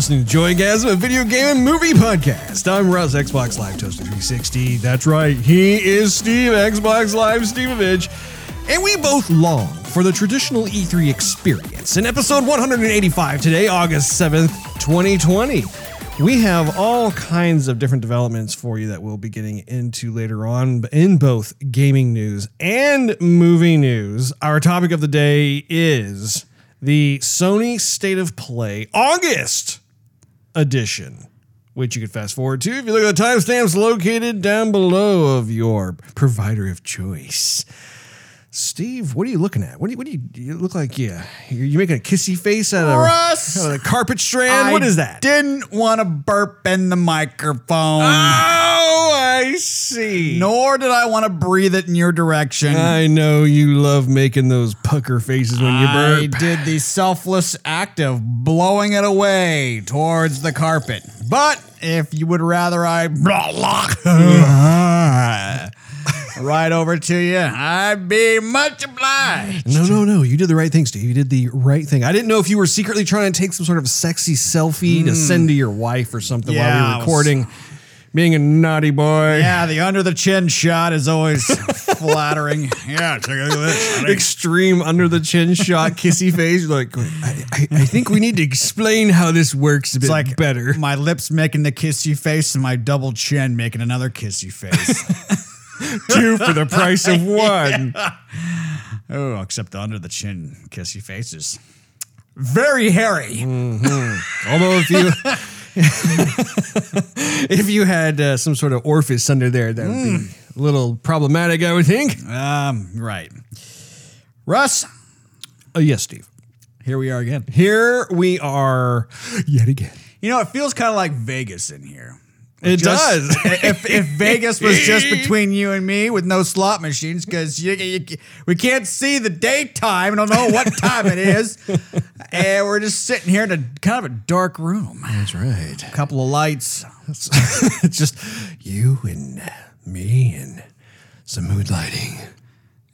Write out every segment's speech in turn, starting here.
listening to Joygasm, a video game and movie podcast. I'm Russ, Xbox Live Toaster 360. That's right, he is Steve, Xbox Live Stevevich. And we both long for the traditional E3 experience. In episode 185 today, August 7th, 2020. We have all kinds of different developments for you that we'll be getting into later on in both gaming news and movie news. Our topic of the day is the Sony State of Play August edition, which you can fast forward to if you look at the timestamps located down below of your provider of choice. Steve, what are you looking at? What do you, what do you, you look like? Yeah, you're, you making a kissy face out of, Russ! out of a carpet strand. what is that? Didn't want to burp in the microphone. Oh, I see. Nor did I want to breathe it in your direction. I know you love making those pucker faces when you burp. I did the selfless act of blowing it away towards the carpet. But if you would rather I blah, blah, right over to you, I'd be much obliged. No, no, no. You did the right thing, Steve. You did the right thing. I didn't know if you were secretly trying to take some sort of sexy selfie to send to your wife or something while Hmm. We were recording. Being a naughty boy. Yeah, the under the chin shot is always flattering. Yeah, check out this. Extreme under the chin shot, kissy face. Like, I, I, I think we need to explain how this works a bit It's like better. My lips making the kissy face and my double chin making another kissy face. Two for the price of one. oh, except the under the chin kissy faces. Very hairy. Although if you if you had uh, some sort of orifice under there, that would be Hmm. a little problematic, I would think. Um, right. Russ, Oh yes, Steve. here we are again. Here we are yet again. You know, it feels kind of like Vegas in here. It Just- does. if, if Vegas was just between you and me with no slot machines, because we can't see the daytime, we don't know what time it is, and we're just sitting here in a kind of a dark room. That's right. A couple of lights. it's just you and me and some mood lighting.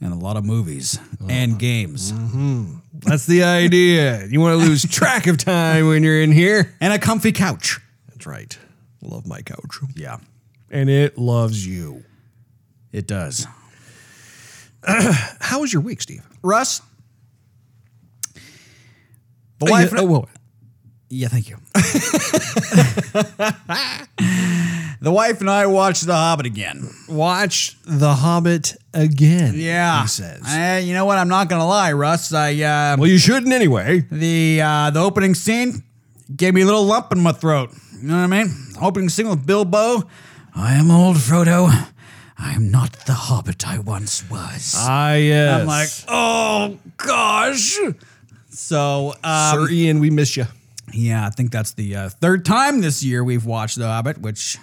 and a lot of movies and uh, games mm-hmm. That's the idea. You want to lose track of time when you're in here. and a comfy couch. That's right. Love my couch. Yeah, And it loves you. it does. How was your week, Steve? Russ, the Oh, wife. yeah, oh, whoa. yeah, thank you. the wife and I watched The Hobbit again. Watch The Hobbit again. Yeah, He says. Eh, you know what? I'm not gonna lie, Russ. I uh, well, you shouldn't anyway. the uh, the opening scene gave me a little lump in my throat. You know what I mean? Opening scene with Bilbo. I am old Frodo. I am not the Hobbit I once was. Ah, yes. I'm like, oh gosh. So, um, Sir Ian, we miss you. yeah, I think that's the uh, third time this year we've watched The Hobbit, which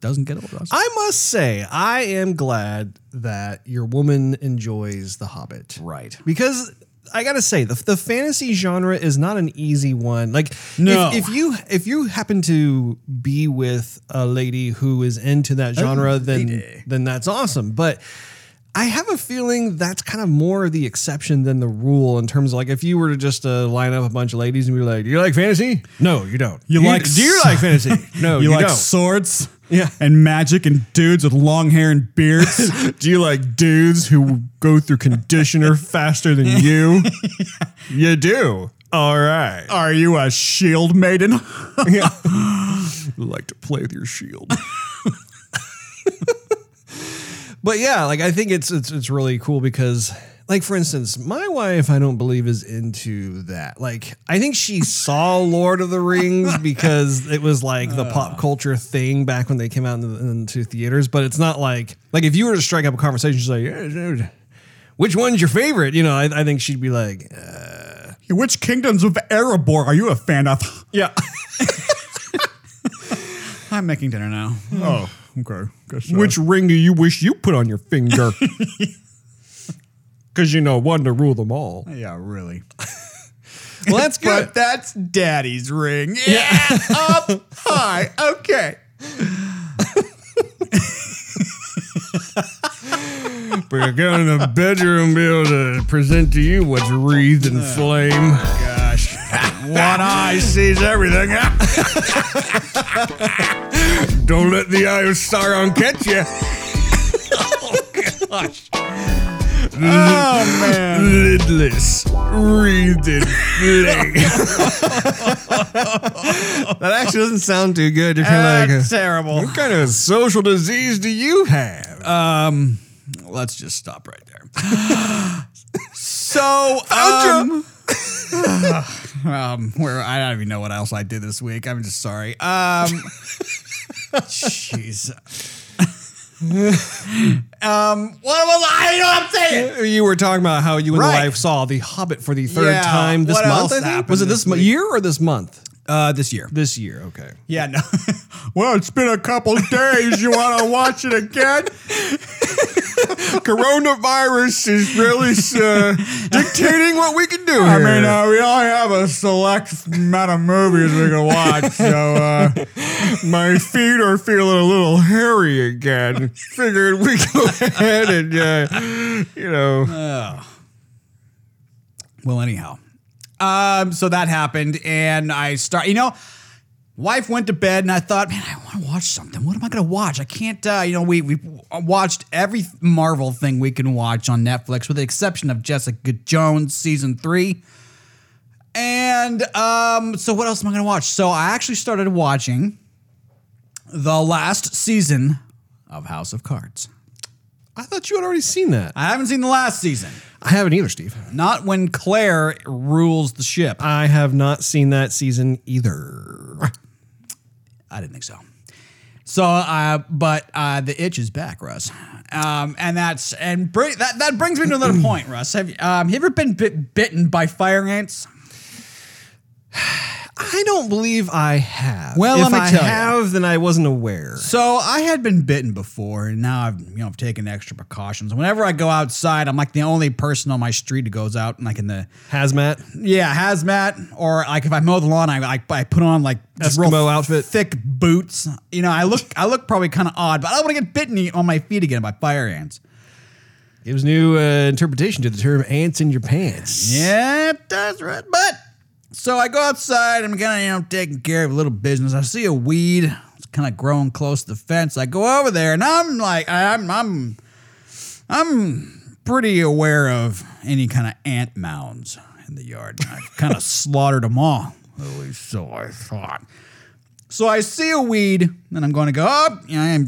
doesn't get old. Russ. I must say, I am glad that your woman enjoys The Hobbit. Right. Because I gotta say, the, the fantasy genre is not an easy one. Like, No. if, if you if you happen to be with a lady who is into that genre, then lady. then that's awesome. But I have a feeling that's kind of more the exception than the rule in terms of like if you were to just uh, line up a bunch of ladies and be like, "Do you like fantasy?" No, you don't. You like Do you like fantasy? No, you, you, like don't. swords? Yeah. And magic and dudes with long hair and beards? Do you like dudes who go through conditioner faster than you? You do. All right. Are you a shield maiden? Yeah. like to play with your shield. but yeah, like I think it's it's it's really cool because like for instance, my wife I don't believe is into that. Like I think she saw Lord of the Rings because it was like the pop uh. culture thing back when they came out into, into theaters, but it's not like like if you were to strike up a conversation she's like, dude, which one's your favorite? You know, I, I think she'd be like, uh, Which kingdoms of Erebor are you a fan of? yeah. I'm making dinner now. Hmm. Oh, okay. Guess so. Which ring do you wish you put on your finger? Because you know, one to rule them all. Yeah, really. Well, that's good. But that's daddy's ring. Yeah, up high. Okay. We're going to the bedroom, be able to present to you what's wreathed in oh, flame. Gosh. One eye sees everything. Don't let the eye of Sauron catch you. oh man. Lidless, wreathed flame. that actually doesn't sound too good. You're kind That's like, terrible. what kind of social disease do you have? Um, let's just stop right there. so, um, um, where I don't even know what else I did this week. I'm just sorry. Um, jeez. um, what was I? You know what I'm saying? You were talking about how you and Right. the wife saw The Hobbit for the third Yeah, time this what month. else I think? happened Was it this this mo- week? year or this month? Uh, this year. This year, okay. Yeah, no. well, it's been a couple days. You want to watch it again? Coronavirus is really uh, dictating what we can do I here. mean, uh, we only have a select amount of movies we can watch, so uh, My feet are feeling a little hairy again. Figured we go ahead and, uh, you know. Well, anyhow, um, so that happened, and I start. You know, wife went to bed, and I thought, man, I want to watch something. What am I going to watch? I can't. Uh, you know, we we watched every Marvel thing we can watch on Netflix, with the exception of Jessica Jones season three. And um, so what else am I going to watch? So I actually started watching the last season of House of Cards. I thought you had already seen that. I haven't seen the last season. I haven't either, Steve. Not when Claire rules the ship. I have not seen that season either. I didn't think so. So, uh, but uh, the itch is back, Russ, um, and that's and br- that that brings me to another point, Russ. Have you, um, have you ever been bit, bitten by fire ants? I don't believe I have. Well, if let me I tell you. have, then I wasn't aware. So I had been bitten before, and now I've you know I've taken extra precautions. Whenever I go outside, I'm like the only person on my street who goes out, and like in the Hazmat. yeah hazmat, or like if I mow the lawn, I I, I put on like just real Eskimo outfit. thick boots. You know, I look I look probably kind of odd, but I don't want to get bitten on my feet again by fire ants. Gives new uh, interpretation to the term "ants in your pants." Yeah, it does, right? But so I go outside. I'm kind of you know taking care of a little business. I see a weed. It's kind of growing close to the fence. I go over there, and I'm like, I'm I'm I'm pretty aware of any kind of ant mounds in the yard. I've kind of slaughtered them all. At least so I thought. So I see a weed, and I'm going to go up. Oh, I'm,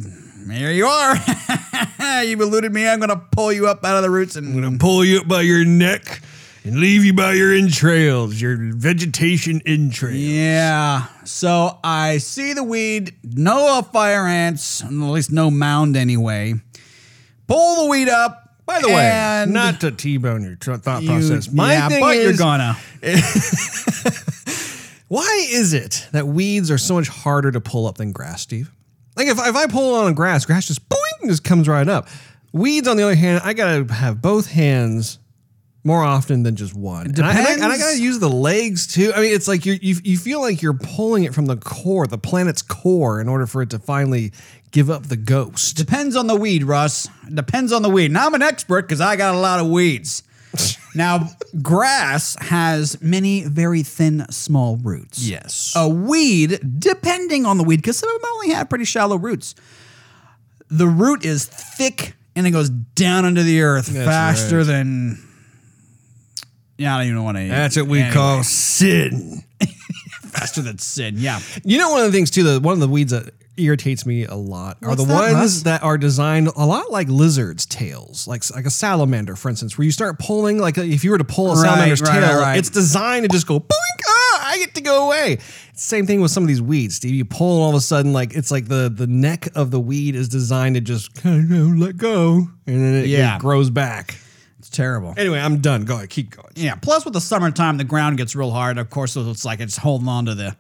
here you are. You've eluded me. I'm going to pull you up out of the roots and I'm gonna pull you up by your neck and leave you by your entrails, your vegetation entrails. Yeah. So I see the weed, no fire ants, at least no mound anyway. Pull the weed up. By the way, not to t-bone your tr- thought you- process. My yeah, thing but is, you're gonna. why is it that weeds are so much harder to pull up than grass, Steve? Like if, if I pull on grass, grass just boing, just comes right up. Weeds, on the other hand, I gotta have both hands more often than just one. And I, and I- and I gotta use the legs too. I mean, it's like you you you feel like you're pulling it from the core, the planet's core, in order for it to finally give up the ghost. Depends on the weed, Russ. Depends on the weed. Now I'm an expert because I got a lot of weeds. now, grass has many very thin, small roots. Yes. A weed, depending on the weed, because some of them only have pretty shallow roots. The root is thick and it goes down into the earth That's faster right. than. Yeah, I don't even want to. That's what we call sin. faster than sin. Yeah. You know, one of the things too, the one of the weeds that irritates me a lot are What's the that, ones Russ? that are designed a lot like lizards' tails, like like a salamander, for instance, where you start pulling, like if you were to pull a Right, salamander's right, tail, right, right. it's designed to just go boink, ah, I get to go away. Same thing with some of these weeds, Steve. You pull and all of a sudden, like it's like the the neck of the weed is designed to just kind of let go, and then it, Yeah. it grows back. Terrible. Anyway, I'm done. Go ahead, keep going. Yeah. Plus, with the summertime, the ground gets real hard. Of course, it's like it's holding on to the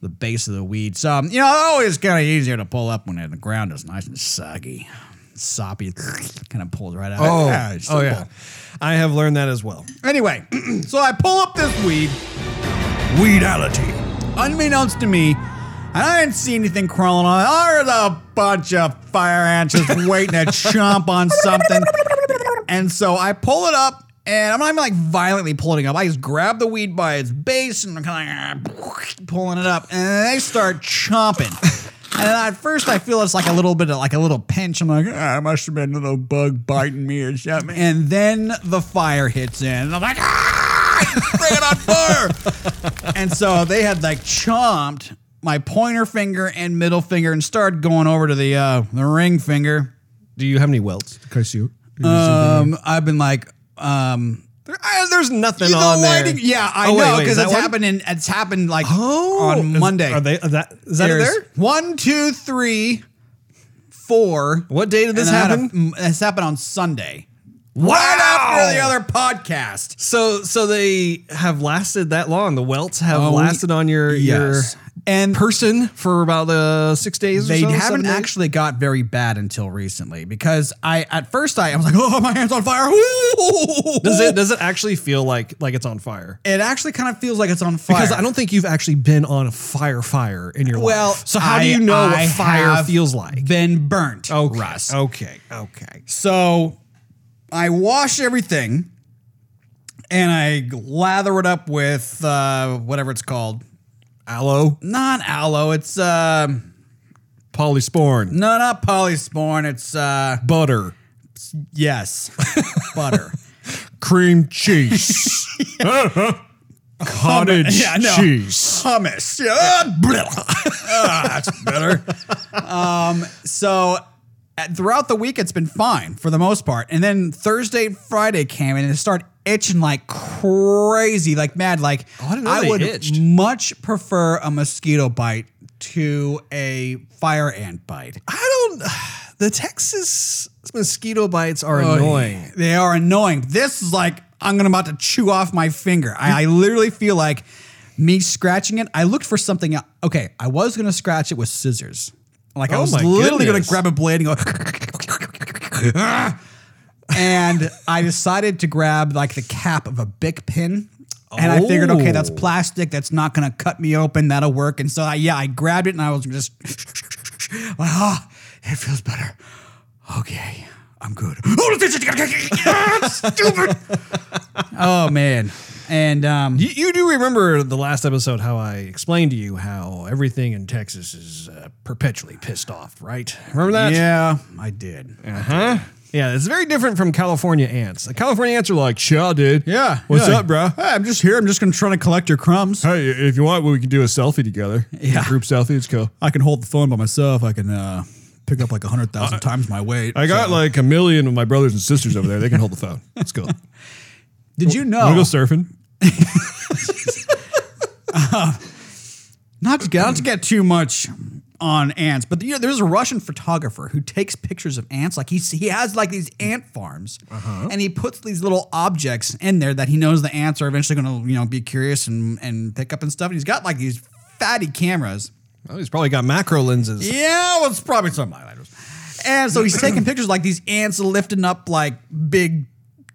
the base of the weed. So um, you know, it's always kind of easier to pull up when the ground is nice and soggy, soppy. Kind of pulls right out. Oh, Yeah, oh yeah, I have learned that as well. Anyway, so I pull up this weed, Weedality. unbeknownst to me. And I didn't see anything crawling on it. There's a bunch of fire ants just waiting to chomp on something. And so I pull it up And I'm not even like violently pulling it up. I just grab the weed by its base and I'm kind of like, pulling it up, and then they start chomping. And at first, I feel it's like a little bit of like a little pinch. I'm like, ah, it must have been a little bug biting me or something. And then the fire hits in, and I'm like, ah, bring it on fire. and so they had like chomped my pointer finger and middle finger and started going over to the uh, the ring finger. Do you have any welts? Cause you. Um, I've been like, um, There- I- there's nothing the on there. lighting- Yeah, I Oh, wait, know wait, is because that it's one? happened. In, it's happened like Oh, on is- Monday. Are they? Is that, is that it There's there? One, two, three, four. What day did this and I had a- happen? mm, This happened on Sunday. Wow. Right after the other podcast. So, so they have lasted that long. The welts have Oh, lasted on your yes. your And person for about uh, six days. they or so, haven't actually got very bad until recently because I at first I, I was like, oh my hand's on fire. Does it? Does it actually feel like like it's on fire? It actually kind of feels like it's on fire. Because I don't think you've actually been on a fire fire in your well, life. So how do you know I what fire feels like? Been burnt, Okay. Russ. Okay. Okay. So I wash everything and I lather it up with uh, whatever it's called. Aloe, Not aloe. It's uh, polysporin, no, not polysporin. It's uh, butter, yes, butter. cream cheese, cottage Yeah, cheese. hummus. Yeah. ah, that's better. Um, so uh, throughout the week, it's been fine for the most part. And then Thursday, Friday came in and it started itching like crazy, like mad. Like Oh, I didn't know they would itched. much prefer a mosquito bite to a fire ant bite. I don't. The Texas mosquito bites are oh, annoying. They are annoying. This is like I'm gonna about to chew off my finger. I, I literally feel like me scratching it. I looked for something. el- Okay, I was gonna scratch it with scissors. Like I Oh was my literally goodness. gonna grab a blade and go. and I decided to grab like the cap of a Bic pin. And I figured, okay, that's Oh. plastic. That's not gonna cut me open. That'll work. And so, I, yeah, I grabbed it and I was just like, ah, it feels better. Okay, I'm good. Stupid. oh man, and um, You, you do remember the last episode how I explained to you how everything in Texas is uh, perpetually pissed off, right? Remember that? yeah, I did. Uh huh? Yeah, it's very different from California ants. The California ants are like, "Sure, dude. Yeah, What's yeah. up, bro? Hey, I'm just here. I'm just gonna try to collect your crumbs. Hey, if you want, we can do a selfie together. Yeah. group selfie. It's cool. I can hold the phone by myself. I can uh, pick up like a hundred thousand times my weight. I got So- like a million of my brothers and sisters over there. They can hold the phone. It's cool. Did you Wanna go know? surfing? Not to get not to get too much on ants, but you know, there's a Russian photographer who takes pictures of ants. Like he's he has like these ant farms, uh-huh. and he puts these little objects in there that he knows the ants are eventually going to you know be curious and and pick up and stuff. And he's got like these fatty cameras. Oh, he's probably got macro lenses. Yeah, well, it's probably some items. And so he's taking pictures like these ants lifting up like big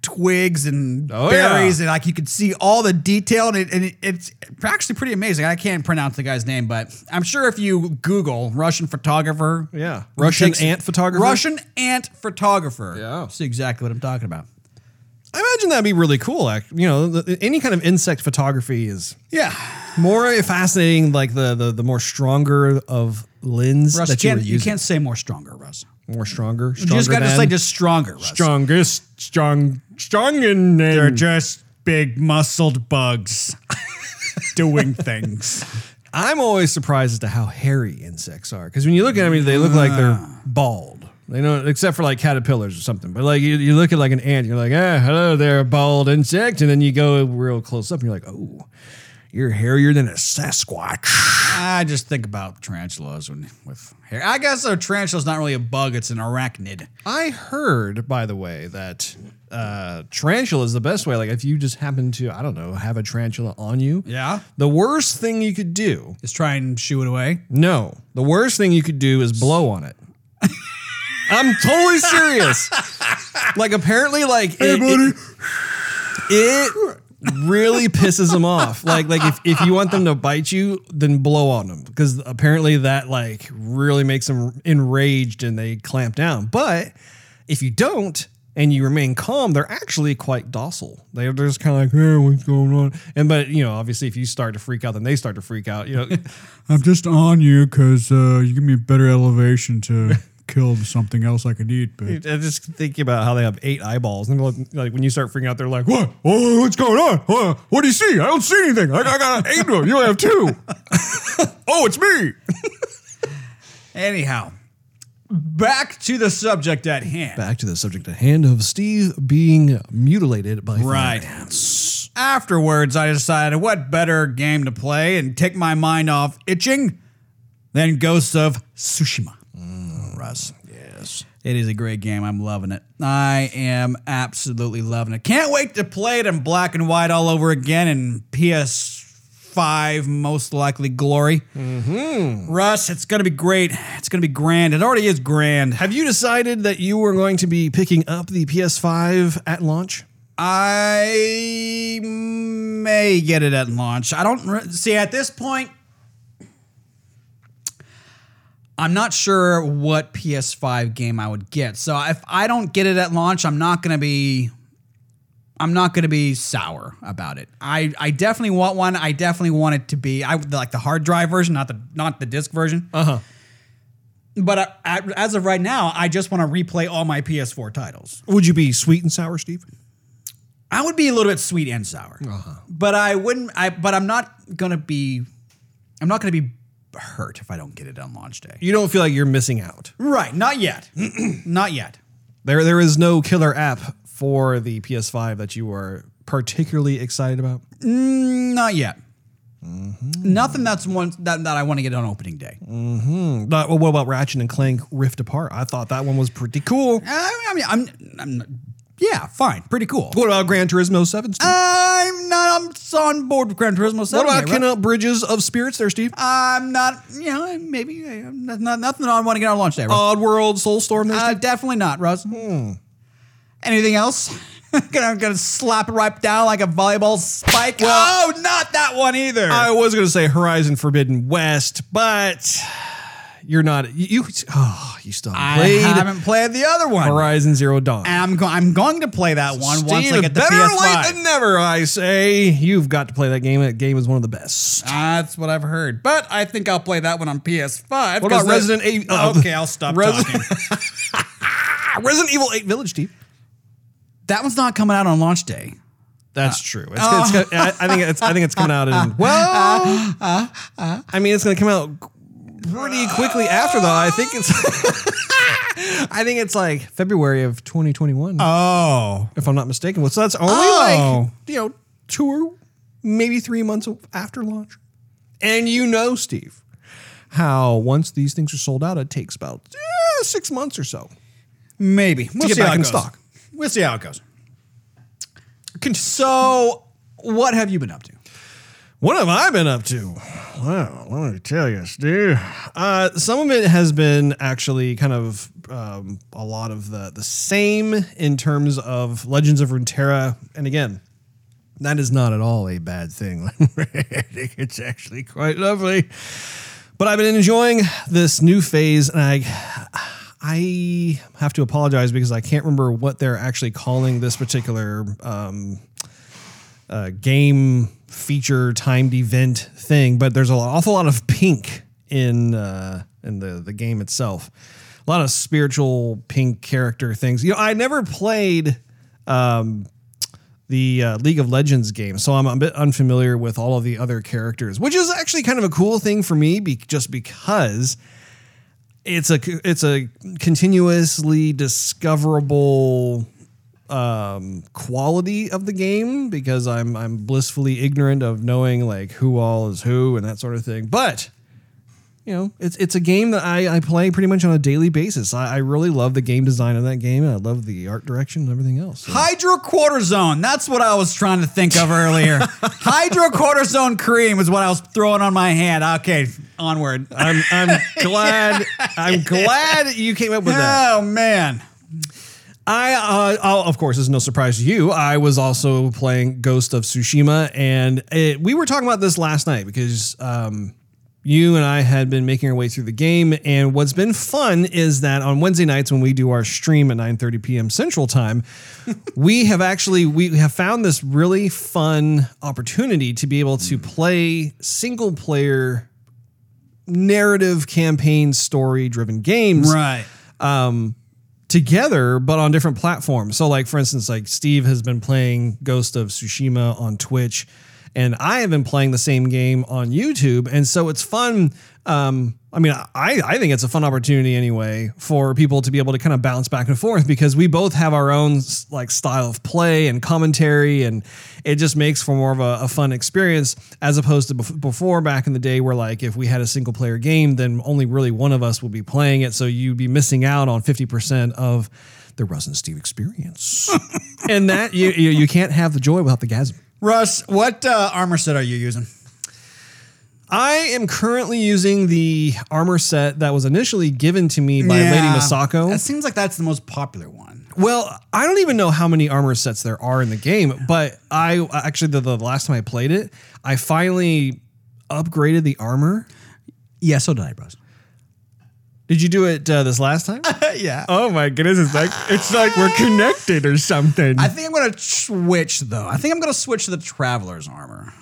twigs and Oh, berries, yeah. and like you could see all the detail, and, it, and it, it's actually pretty amazing. I can't pronounce the guy's name, but I'm sure if you Google Russian photographer, Yeah. Russian takes- ant photographer? Russian ant photographer, Yeah. see exactly what I'm talking about. I imagine that'd be really cool. Act, you know, any kind of insect photography is Yeah, more fascinating. Like the the, the more stronger of lens Russ, that you you can't say more stronger, Russ. More stronger. You just got to say just stronger, Russ. strongest, strong, strong, and They're just big muscled bugs doing things. I'm always surprised as to how hairy insects are because when you look at them, they look like they're bald. They know, except for like caterpillars or something. But like you, you look at like an ant, you're like, ah, hello there, bald insect, and then you go real close up, and you're like, oh, you're hairier than a Sasquatch. I just think about tarantulas when, with hair. I guess a tarantula's not really a bug; it's an arachnid. I heard, by the way, that uh, tarantula is the best way. Like if you just happen to, I don't know, have a tarantula on you. Yeah, The worst thing you could do, just try and shoo it away. no, the worst thing you could do is blow on it. I'm totally serious. like apparently, like it, it- it really pisses them off. Like like if, if you want them to bite you, then blow on them because apparently that like really makes them enraged and they clamp down. But if you don't, and you remain calm, they're actually quite docile. They're just kind of like, hey, what's going on? And but you know, obviously, if you start to freak out, then they start to freak out. You know, I'm just on you because uh, you give me a better elevation to kill something else I could eat. But I just thinking about how they have eight eyeballs, and like, like when you start freaking out, they're like, "What? Oh, what's going on? What, what do you see? I don't see anything. I, I got eight of them. You only have two. oh, it's me." anyhow, back to the subject at hand. Back to the subject at hand of Steve being mutilated by Right. fire ants. Afterwards, I decided what better game to play and take my mind off itching than Ghosts of Tsushima. Russ. Yes. It is a great game. I'm loving it. I am absolutely loving it. Can't wait to play it in black and white all over again in PS5, most likely glory. Mm-hmm. Russ, it's going to be great. It's going to be grand. It already is grand. Have you decided that you were going to be picking up the PS5 at launch? I may get it at launch. I don't re- see at this point. I'm not sure what PS5 game I would get. So if I don't get it at launch, I'm not going to be I'm not going to be sour about it. I, I definitely want one. I definitely want it to be I like the hard drive version, not the not the disc version. Uh huh. But uh, at- as of right now, I just want to replay all my PS4 titles. Would you be sweet and sour, Steve? I would be a little bit sweet and sour, Uh-huh. but I wouldn't. I but I'm not gonna be. I'm not gonna be hurt if I don't get it on launch day. You don't feel like you're missing out. Right? Not yet. not yet. There, there is no killer app for the PS5 that you are particularly excited about. Not yet. Nothing that's one that, that I want to get on opening day. Hmm. But well, what about Ratchet and Clank Rift Apart? I thought that one was pretty cool. I, I mean, I'm, I'm, yeah, fine, pretty cool. What about Gran Turismo 7, Steve? I'm not. I'm on board with Gran Turismo 7. what about? Kena Bridges of Spirits there, Steve? I'm not. You know, maybe uh, not, not, nothing I want to get on launch day. Russ. Oddworld Soulstorm there, Uh, Steve? definitely not, Russ. Anything else? gonna, gonna slap it right down like a volleyball spike. Oh, not that one either. I was going to say Horizon Forbidden West, but you're not. You, you oh, you still haven't I played haven't played the other one. Horizon Zero Dawn. And I'm, go- I'm going to play that one once I Steve, get the better PS5. late than never, I say. You've got to play that game. That game is one of the best. That's what I've heard. But I think I'll play that one on PS5. What 'cause about the- Resident Evil? uh, Okay, I'll stop talking. Resident Evil 8 Village, Steve. That one's not coming out on launch day. That's uh, true. It's, it's, oh. I, I think it's I think it's coming out in well. Uh, uh, I mean, it's going to come out pretty quickly after though. I think it's I think it's like February of 2021, Oh. if I'm not mistaken. Well, so that's only Oh. like you know two or maybe three months after launch. And you know, Steve, how once these things are sold out, it takes about eh, six months or so. Maybe. We'll get see back how it in goes. stock. We'll see how it goes. So, what have you been up to? What have I been up to? Well, let me tell you, Steve. Uh, some of it has been actually kind of um, a lot of the the same in terms of Legends of Runeterra, and again, that is not at all a bad thing. It's actually quite lovely. But I've been enjoying this new phase, and I I have to apologize because I can't remember what they're actually calling this particular um, uh, game feature timed event thing, but there's an awful lot of pink in uh, in the the game itself. A lot of spiritual pink character things. You know, I never played um, the uh, League of Legends game, so I'm a bit unfamiliar with all of the other characters, which is actually kind of a cool thing for me, be- just because it's a it's a continuously discoverable um, quality of the game because I'm I'm blissfully ignorant of knowing like who all is who and that sort of thing. But you know, it's it's a game that I, I play pretty much on a daily basis. I, I really love the game design of that game. and I love the art direction and everything else. So- Hydrocortisone. That's what I was trying to think of earlier. Hydrocortisone cream is what I was throwing on my hand. Okay, onward. I'm I'm glad I'm glad you came up with that. Oh man. I, uh, I'll, of course, this is no surprise to you. I was also playing Ghost of Tsushima, and it, we were talking about this last night because um, you and I had been making our way through the game, and what's been fun is that on Wednesday nights when we do our stream at 9:30 p.m. Central Time, we have actually we have found this really fun opportunity to be able to play single player narrative campaign story driven games Right. Together but on different platforms. So like for instance like steve has been playing ghost of tsushima on twitch and i have been playing the same game on youtube and so it's fun um, i mean I, I think it's a fun opportunity anyway for people to be able to kind of bounce back and forth because we both have our own like style of play and commentary and it just makes for more of a, a fun experience as opposed to bef- before back in the day where like if we had a single player game then only really one of us would be playing it so you'd be missing out on 50% of the Russ and Steve experience and that you, you you can't have the joy without the gasm Russ, what uh, armor set are you using? I am currently using the armor set that was initially given to me by Lady Yeah. Masako. That seems like that's the most popular one. Well, I don't even know how many armor sets there are in the game, but I actually the, the last time I played it, I finally upgraded the armor. Yeah, so did I, bros. Did you do it uh, this last time? yeah. oh my goodness, it's like it's like we're connected or something. I think I'm gonna switch though. I think I'm gonna switch to the Traveler's armor.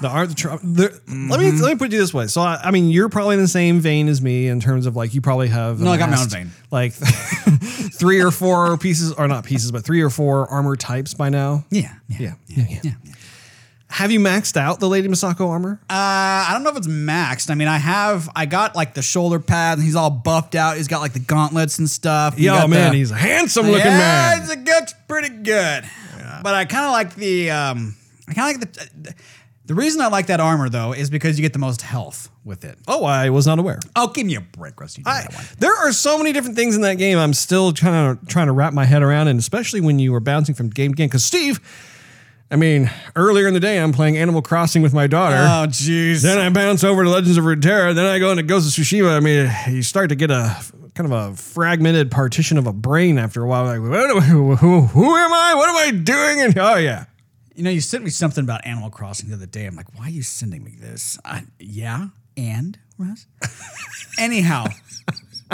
The art, the, the let me let me put you this way. So I, I mean, you're probably in the same vein as me in terms of like you probably have No, I got my own vein. like three or four pieces, or not pieces, but three or four armor types by now. Yeah. Yeah, yeah, yeah. Have you maxed out the Lady Masako armor? Uh, I don't know if it's maxed. I mean, I have. I got like the shoulder pads. And he's all buffed out. He's got like the gauntlets and stuff. Yeah, man, the- he's a handsome looking yeah, man. It's a looks pretty good. But I kind of like the. Um, I kind of like the. The reason I like that armor though is because you get the most health with it. Oh, I was not aware. Oh, give me a break, Rusty. I, there are so many different things in that game. I'm still trying to trying to wrap my head around, and especially when you were bouncing from game to game. Because Steve, I mean, earlier in the day, I'm playing Animal Crossing with my daughter. Oh, jeez. Then I bounce over to Legends of Runeterra. Then I go into Ghost of Tsushima. I mean, you start to get a kind of a fragmented partition of a brain after a while. Like, what do I- who, who, who am I? What am I doing? And oh yeah, You know, you sent me something about Animal Crossing the other day. I'm like, why are you sending me this? I, yeah, and Russ. Anyhow,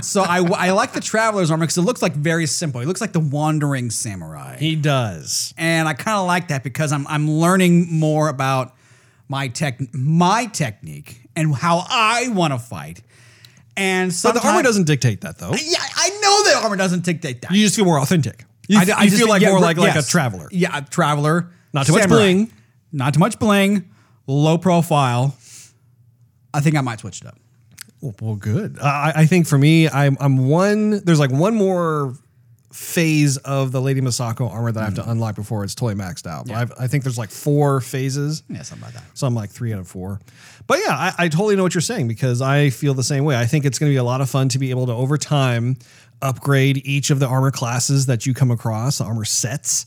so I, I like the Traveler's armor because it looks like very simple. It looks like the Wandering Samurai, he does. and I kind of like that because I'm I'm learning more about my tech my technique and how I want to fight. And But the armor doesn't dictate that though. Yeah, I know the armor doesn't dictate that. You just feel more authentic. You, I, you I just feel like yeah, more re- like like a yes. traveler. Yeah, a traveler. Not too much bling. Not too much bling. Low profile. I think I might switch it up. Well, well, good. I, I think for me, I'm I'm one. There's like one more phase of the Lady Masako armor that I have to mm-hmm. unlock before it's totally maxed out. But I've, I think there's like four phases. Yeah, something like that. So I'm like three out of four. But yeah, I, I totally know what you're saying because I feel the same way. I think it's going to be a lot of fun to be able to over time upgrade each of the armor classes that you come across, armor sets,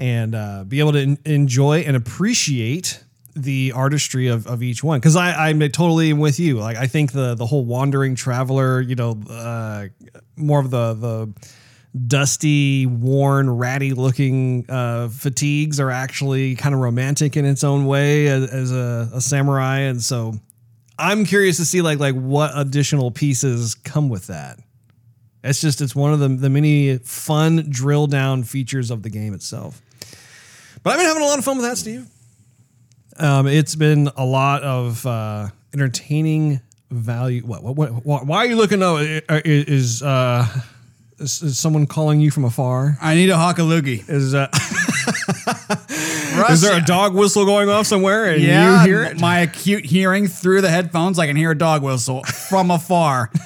and uh, be able to en- enjoy and appreciate the artistry of, of each one. Because I I'm totally with you. Like I think the the whole wandering traveler, you know, uh, more of the the dusty, worn, ratty looking uh, fatigues are actually kind of romantic in its own way as, as a, a samurai. And so I'm curious to see like like what additional pieces come with that. It's just it's one of the the many fun drill down features of the game itself. But I've been having a lot of fun with that, Steve. Um, it's been a lot of uh, entertaining value. What, what, what, what- why are you looking up? Is, uh, is, is someone calling you from afar? I need a Hakalugi. Is uh, is there a dog whistle going off somewhere and Yeah, you hear it? my acute hearing through the headphones, I can hear a dog whistle from afar.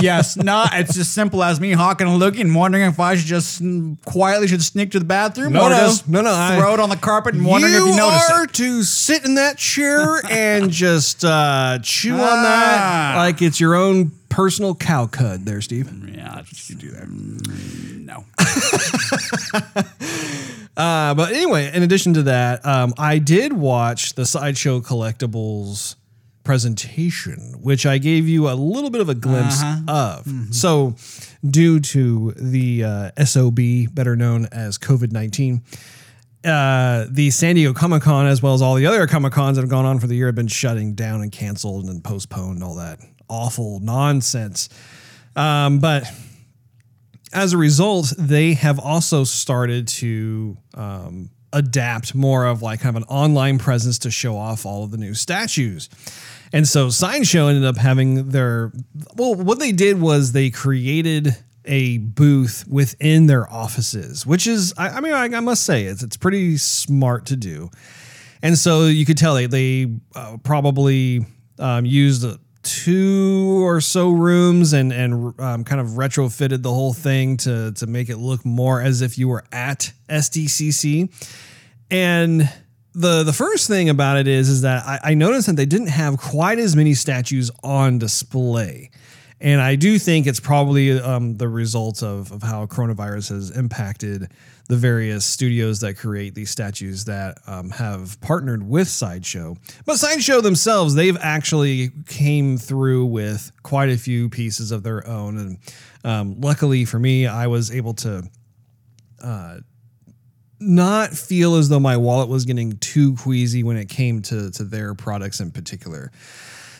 yes, not. It's just simple as me hawking and looking and wondering if I should just quietly should sneak to the bathroom No, or no, just no, no, I- throw it on the carpet and wondering if you notice are it. to sit in that chair and just uh, chew on Ah. that like it's your own personal cow cud there, Steve. Yeah, you do that. No. Uh, but anyway, in addition to that, um, I did watch the Sideshow Collectibles presentation, which I gave you a little bit of a glimpse of. So, due to the uh, SOB, better known as COVID 19, uh, the San Diego Comic Con, as well as all the other Comic Cons that have gone on for the year, have been shutting down and canceled and postponed all that awful nonsense. Um, but as a result, they have also started to um, adapt more of like kind of an online presence to show off all of the new statues. And so Sideshow ended up having their well, what they did was they created a booth within their offices, which is I, I mean I, I, must say it's it's pretty smart to do. And so you could tell they they uh, probably um, used two or so rooms and and um, kind of retrofitted the whole thing to to make it look more as if you were at SDCC. And the the first thing about it is is that I, I noticed that they didn't have quite as many statues on display. And I do think it's probably um, the result of, of how coronavirus has impacted the various studios that create these statues that um, have partnered with Sideshow. But Sideshow themselves, they've actually came through with quite a few pieces of their own. And um, luckily for me, I was able to uh, not feel as though my wallet was getting too queasy when it came to, to their products in particular.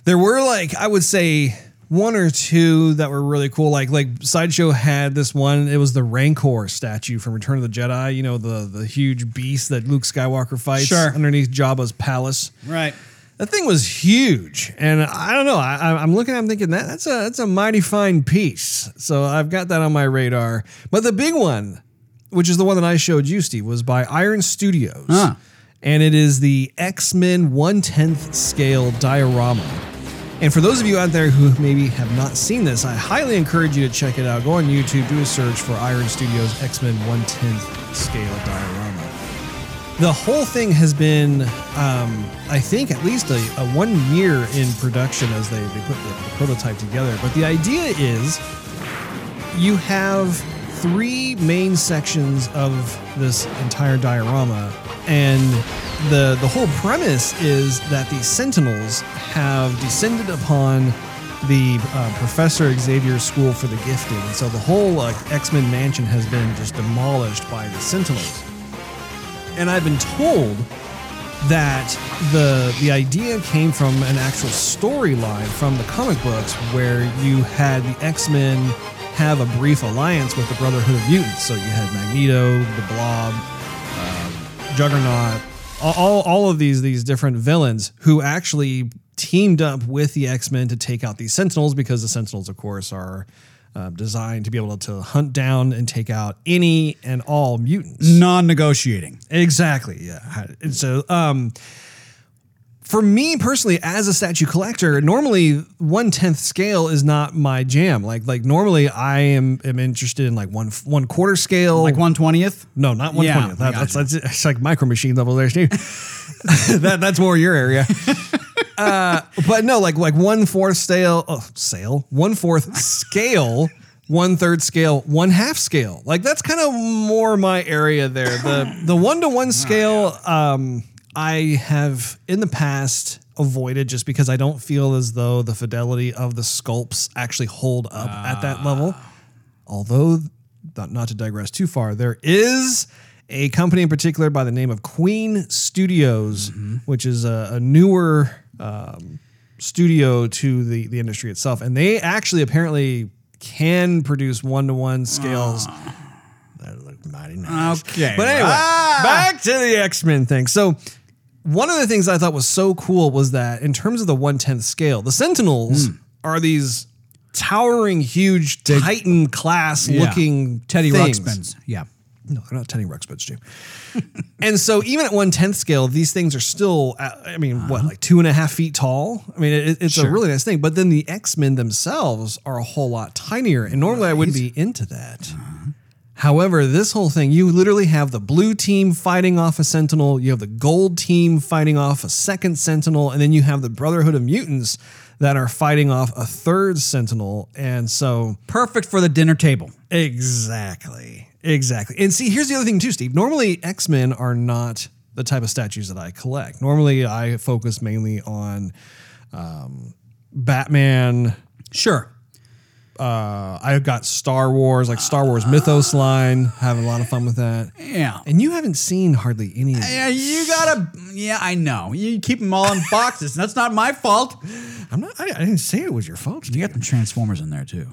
There were like, I would say, one or two that were really cool. Like like sideshow had this one. It was the Rancor statue from Return of the Jedi. You know the the huge beast that Luke Skywalker fights Sure. underneath Jabba's palace. Right. That thing was huge, and I don't know. I, I'm looking. I'm thinking that that's a that's a mighty fine piece. So I've got that on my radar. But the big one, which is the one that I showed you, Steve, was by Iron Studios, Huh. and it is the X Men one tenth scale diorama. And for those of you out there who maybe have not seen this, I highly encourage you to check it out. Go on YouTube, do a search for Iron Studios X Men 110th scale diorama. The whole thing has been, um, I think, at least a, a one year in production as they, they put the, the prototype together. But the idea is you have three main sections of this entire diorama and the the whole premise is that the sentinels have descended upon the uh, professor xavier school for the gifted and so the whole like x-men mansion has been just demolished by the sentinels and i've been told that the the idea came from an actual storyline from the comic books where you had the X-Men have a brief alliance with the Brotherhood of Mutants. So you had Magneto, the Blob, Juggernaut, all, all, of these these different villains who actually teamed up with the X-Men to take out these Sentinels because the Sentinels, of course, are uh, designed to be able to hunt down and take out any and all mutants. Non-negotiating. Exactly. Yeah. And so, um, for me personally, as a statue collector, normally one tenth scale is not my jam. Like, like normally I am am interested in like one one quarter scale. Like one twentieth. no, not one Yeah, twentieth. That, I that's, that's it's like micro machine level there, Steve. that that's more your area. Uh, but no, like like one fourth scale, oh, sale, one fourth scale, one third scale, one half scale. Like that's kind of more my area there. The the one to one scale, um, I have in the past avoided just because I don't feel as though the fidelity of the sculpts actually hold up at that level. Although, not, not to digress too far, there is a company in particular by the name of Queen Studios, which is a, a newer um, studio to the, the industry itself. And they actually apparently can produce one to one scales. That look mighty nice. Okay. But anyway, Ah! back to the X Men thing. So, one of the things I thought was so cool was that in terms of the one tenth scale, the Sentinels Hmm. are these towering, huge Titan class Yeah. looking Teddy things. Ruxpins. Yeah. No, they're not Teddy Ruxpins, Jim. and so, even at one tenth scale, these things are still, uh, I mean, what, like two and a half feet tall? I mean, it, it's a Uh-huh. Really nice thing. But then the X Men themselves are a whole lot tinier. And normally I wouldn't be into that. Uh-huh. However, this whole thing, you literally have the blue team fighting off a sentinel, you have the gold team fighting off a second sentinel, and then you have the Brotherhood of Mutants that are fighting off a third sentinel. And so, Perfect for the dinner table. exactly, exactly. And see, here's the other thing too, Steve. Normally, X Men are not the type of statues that I collect. Normally, I focus mainly on um, Batman, Sure. Uh, I've got Star Wars, like Star Wars Mythos line. Having a lot of fun with that. Yeah. And you haven't seen hardly any. Of Yeah, you gotta. Yeah, I know. You keep them all in boxes. That's not my fault. I'm not. I, I didn't say it was your fault. You got the Transformers in there too.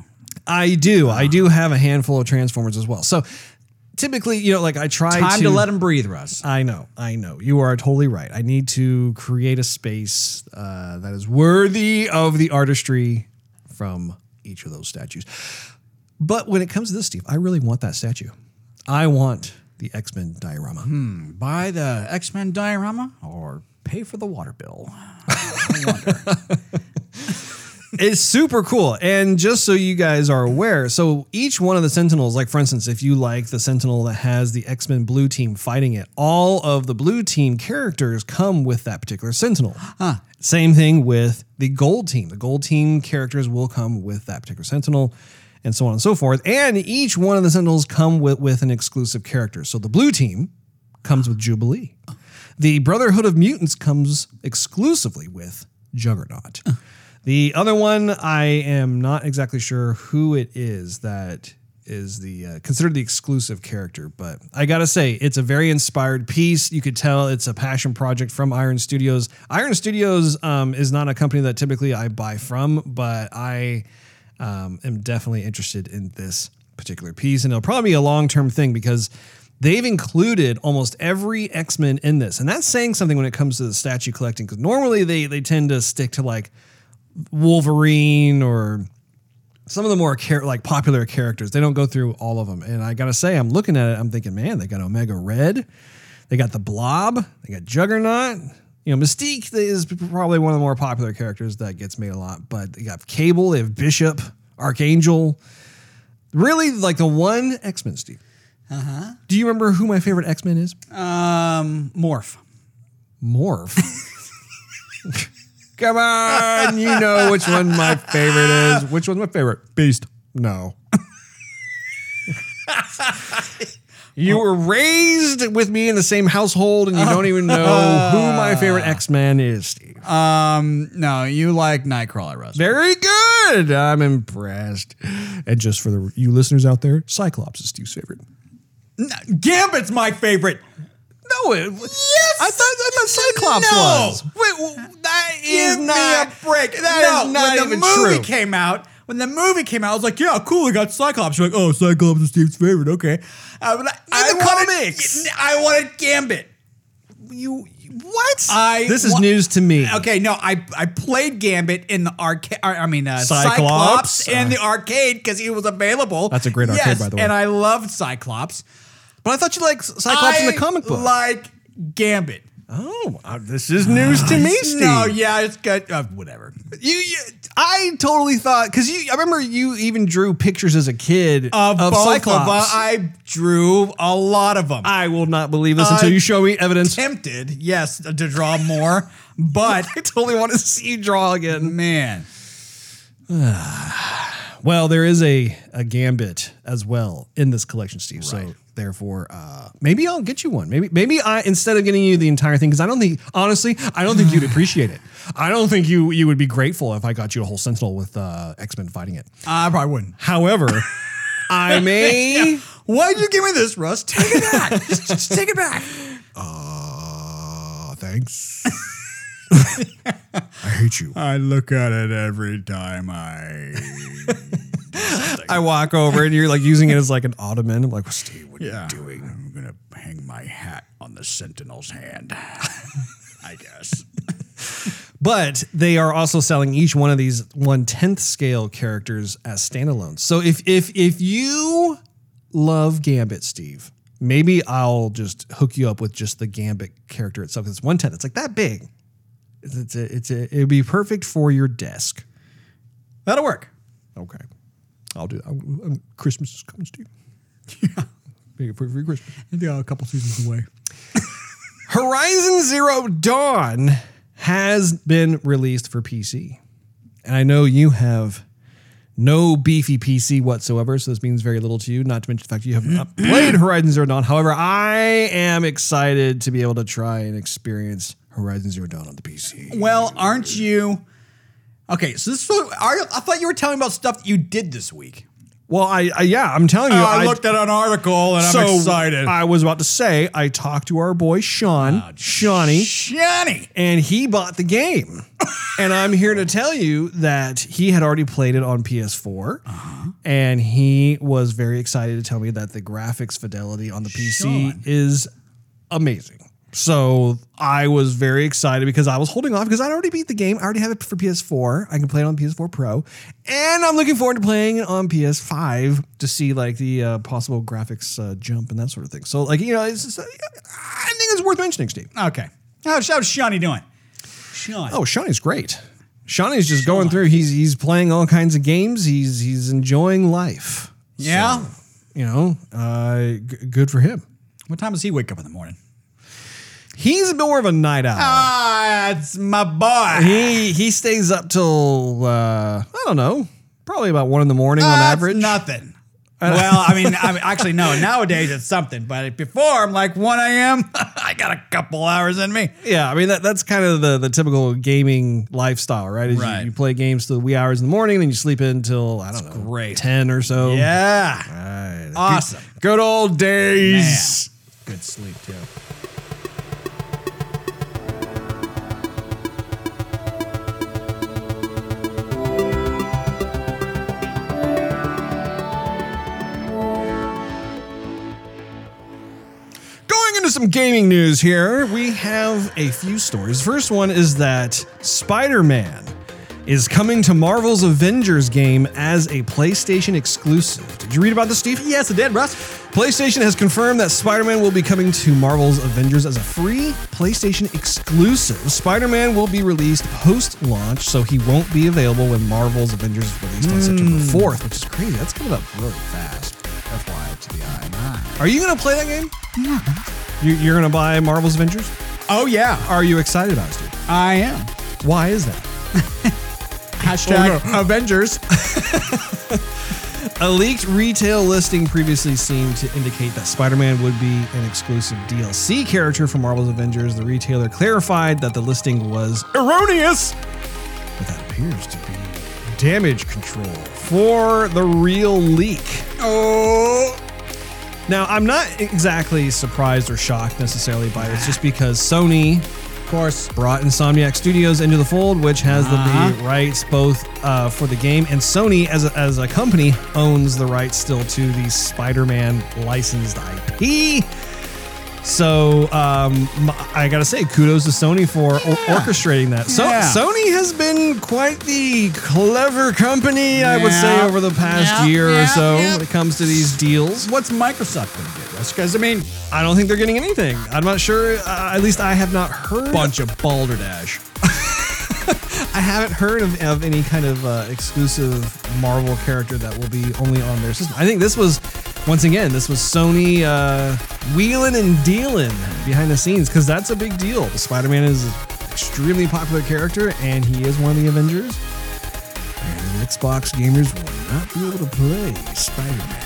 I do. I do have a handful of Transformers as well. So typically, you know, like I try Time to, let them breathe, Russ. I know, I know. You are totally right. I need to create a space uh, that is worthy of the artistry from each of those statues. But when it comes to this, Steve, I really want that statue. I want the X Men diorama. Hmm, buy the X Men diorama or pay for the water bill. I wonder. It's super cool. And just so you guys are aware, so each one of the Sentinels, like for instance, if you like the Sentinel that has the X Men blue team fighting it, all of the blue team characters come with that particular Sentinel. Same thing with the gold team. The gold team characters will come with that particular Sentinel. And so on and so forth. And each one of the Sentinels come with, with an exclusive character. So the blue team comes with Jubilee. The Brotherhood of Mutants comes exclusively with Juggernaut. The other one, I am not exactly sure who it is that is the uh, considered the exclusive character, but I gotta say it's a very inspired piece. You could tell it's a passion project from Iron Studios. Iron Studios um, is not a company that typically I buy from, but I um, am definitely interested in this particular piece, and it'll probably be a long term thing because they've included almost every X Men in this, and that's saying something when it comes to the statue collecting. Because normally they they tend to stick to like Wolverine or some of the more char- like popular characters. They don't go through all of them, and I gotta say, I'm looking at it, I'm thinking, man, they got Omega Red, they got the Blob, they got Juggernaut. You know, Mystique is probably one of the more popular characters that gets made a lot, but they got Cable, they have Bishop, Archangel. Really, like the one X Men, Steve. Uh huh. Do you remember who my favorite X Men is? Um, morph. Morph. Come on, you know which one my favorite is. Which one's my favorite? Beast. No. you were raised with me in the same household, and you don't even know who my favorite X Man is, Steve. Um, no, you like Nightcrawler, Russ. Very good. I'm impressed. And just for the you listeners out there, Cyclops is Steve's favorite. Gambit's my favorite. No, it, yes. I thought, I thought Cyclops No. was. Wait, well, that is Give not me a break. That no, is not when even the movie true. came out, when the movie came out, I was like, "Yeah, cool, we got Cyclops." You're like, "Oh, Cyclops is Steve's favorite." Okay, uh, but I, I the wanted, comics. I wanted Gambit. You what? I this is wa- news to me. Okay, no, I I played Gambit in the arcade. I mean, uh, Cyclops? Cyclops, in the arcade because he was available. That's a great arcade, Yes, by the way. And I loved Cyclops. But I thought you liked Cyclops in the comic book. Like Gambit. oh, uh, this is news to me, Steve. No, yeah, it's good. Uh, whatever. You, you, I totally thought because you. I remember you even drew pictures as a kid Of, of both Cyclops. of them, I drew a lot of them. I will not believe this Uh, until you show me evidence. Tempted, yes, to draw more, but I totally want to see you draw again. man, Well, there is a a gambit as well in this collection, Steve. So therefore, uh, maybe I'll get you one. Maybe maybe I instead of getting you the entire thing because I don't think honestly I don't think you'd appreciate it. I don't think you you would be grateful if I got you a whole Sentinel with uh, X Men fighting it. I probably wouldn't. However, I may. Why'd you give me this, Russ? Take it back. just, just take it back. Uh, thanks. I hate you. I look at it every time I. I walk over and you're like using it as like an ottoman. I'm like, well, Steve, what Yeah. are you doing? I'm gonna hang my hat on the Sentinel's hand. I guess. But they are also selling each one of these one tenth scale characters as standalones. So if if if you love Gambit, Steve, maybe I'll just hook you up with just the Gambit character itself. It's one tenth. It's like that big. It's it's a, it's a, it'd be perfect for your desk. That'll work. Okay, I'll do I'm- Christmas is coming, Steve. Yeah, make it for for Christmas. Yeah, a couple seasons away. Horizon Zero Dawn has been released for PC. And I know you have no beefy PC whatsoever, so this means very little to you, not to mention the fact you have not played Horizon Zero Dawn. However, I am excited to be able to try and experience Horizon Zero Dawn on the PC. Well, aren't you? Okay, so this is what, are, I thought you were telling me about stuff that you did this week. Well, I, I yeah, I'm telling you, Oh, I, looked at an article and so I'm excited. I was about to say I talked to our boy Sean, Shawnee, Shani. and he bought the game. and I'm here to tell you that he had already played it on PS4, Uh-huh. and he was very excited to tell me that the graphics fidelity on the PC Sean. is amazing. So I was very excited because I was holding off because I'd already beat the game. I already have it for PS4. I can play it on PS4 Pro, and I'm looking forward to playing it on PS5 to see like the uh, possible graphics uh, jump and that sort of thing. So like you know, it's just, uh, I think it's worth mentioning, Steve. Okay. How's, how's Shani doing? Sean. Oh, Shawnee's great. Shawnee's just going through. He's he's playing all kinds of games. He's he's enjoying life. yeah? You know, uh, g- good for him. What time does he wake up in the morning? He's more of a night owl. Ah, it's my boy. he he stays up till uh, I don't know, probably about one in the morning on That's average. nothing. well, I mean, I mean, actually, no. Nowadays, it's something. But before, I'm like 1 a.m. I got a couple hours in me. yeah, I mean that that's kind of the the typical gaming lifestyle, right? Is you- Right. You, play games till the wee hours in the morning, then you sleep in until I don't know, great. ten or so. Yeah, Right. awesome. Good old days. Good sleep too. Some gaming news here, we have a few stories. First one is that Spider Man is coming to Marvel's Avengers game as a PlayStation exclusive. Did you read about this, Steve? Yes, it did, Russ. PlayStation has confirmed that Spider Man will be coming to Marvel's Avengers as a free PlayStation exclusive. Spider Man will be released post launch, so he won't be available when Marvel's Avengers is released on September hmm. 4th, which is crazy. That's coming up really fast. FYI to the eye. Are you going to play that game? Yeah. You, you're going to buy Marvel's Avengers? Oh yeah, Are you excited about it, Steve? I am. Why is that? Hashtag Oh, Avengers. A leaked retail listing previously seemed to indicate that Spider Man would be an exclusive DLC character for Marvel's Avengers. The retailer clarified that the listing was erroneous, but that appears to be damage control for the real leak. Oh, Now, I'm not exactly surprised or shocked necessarily by this, just because Sony of course. brought Insomniac Studios into the fold, which has Uh-huh. the rights both uh, for the game and Sony as a, as a company owns the rights still to the Spider-Man licensed IP. So um, I gotta say, kudos to Sony for or- orchestrating that. So Yeah. Sony has been quite the clever company, I would say, Yeah. over the past Yeah, year or yeah, so yeah. when it comes to these deals. What's Microsoft going to get? Because I mean, I don't think they're getting anything. I'm not sure. Uh, at least I have not heard. bunch of balderdash. I haven't heard of, of any kind of uh, exclusive Marvel character that will be only on their system. I think this was, once again, this was Sony uh, wheeling and dealing behind the scenes because that's a big deal. Spider Man is an extremely popular character and he is one of the Avengers. And Xbox gamers will not be able to play Spider Man.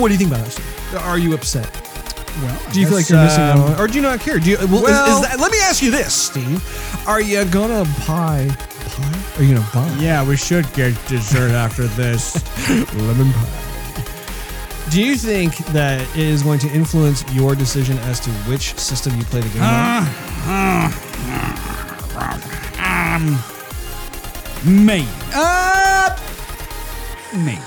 What do you think about that? Are you upset? Well, Do you feel like you're missing out on, or do you not care? Do you? Well, well- is, is that, let me ask you this, Steve: Are you gonna buy pie? Are you gonna buy Yeah, we should get dessert after this. lemon pie? Do you think that it is going to influence your decision as to which system you play the game on? um, maybe. Uh, maybe.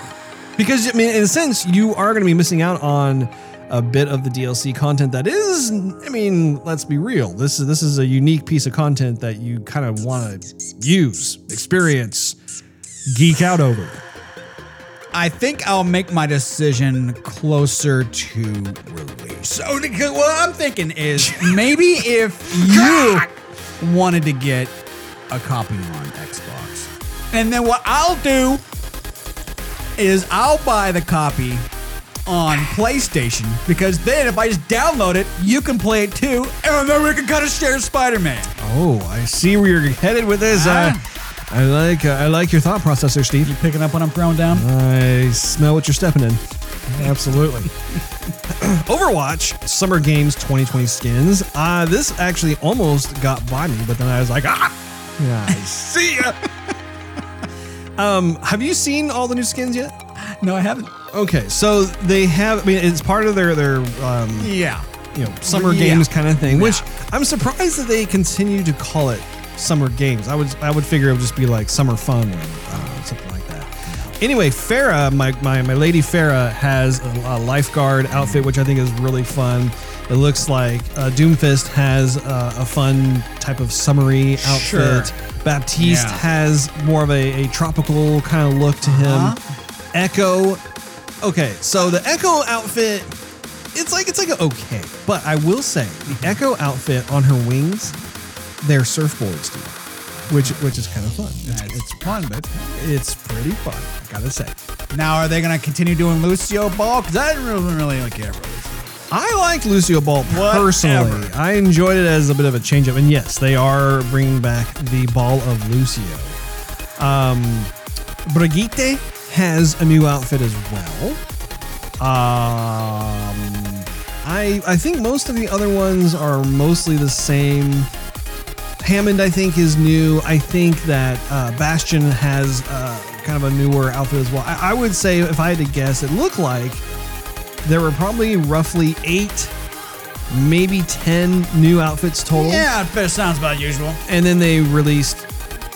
Because I mean, in a sense, you are going to be missing out on a bit of the DLC content that is. I mean, let's be real. This is this is a unique piece of content that you kind of want to use, experience, geek out over. I think I'll make my decision closer to release. Oh, so, what I'm thinking is maybe if you wanted to get a copy on Xbox, and then what I'll do is I'll buy the copy on PlayStation because then if I just download it, you can play it too, and then we can kind of share Spider-Man. Oh, I see where you're headed with this. Uh, I like uh, I like your thought process there, Steve. You picking up what I'm throwing down? I smell what you're stepping in. Absolutely. Overwatch Summer Games 2020 skins. Uh, this actually almost got by me, but then I was like, ah, yeah, I See ya. um, have you seen all the new skins yet? No, I haven't. Okay, so they have. I mean, it's part of their their um, Yeah. you know summer Yeah. games kind of thing. Which I'm surprised that they continue to call it summer games. I would I would figure it would just be like summer fun or I something like that. Anyway, Pharah, my, my my lady Pharah has a, a lifeguard outfit, which I think is really fun. It looks like uh, Doomfist has uh, a fun type of summery outfit. Sure. Baptiste Yeah. has more of a, a tropical kind of look to him. Uh-huh. Echo. Okay, so the Echo outfit, it's like it's like a okay, but I will say the Echo outfit on her wings, they're surfboards, dude, which which is kind of fun. It's, It's fun, but it's pretty fun, I gotta say. now are they gonna continue doing Lucio Ball? Because I didn't really, really like care for Lucio. I like Lucio Ball Whatever. personally. I enjoyed it as a bit of a change up, and yes, they are bringing back the Ball of Lucio. Um, Brigitte has a new outfit as well. Um, I I think most of the other ones are mostly the same. Hammond, I think, is new. I think that uh, Bastion has uh, kind of a newer outfit as well. I, I would say, if I had to guess, it looked like there were probably roughly eight, maybe 10 new outfits total. Yeah, it sounds about usual. And then they released,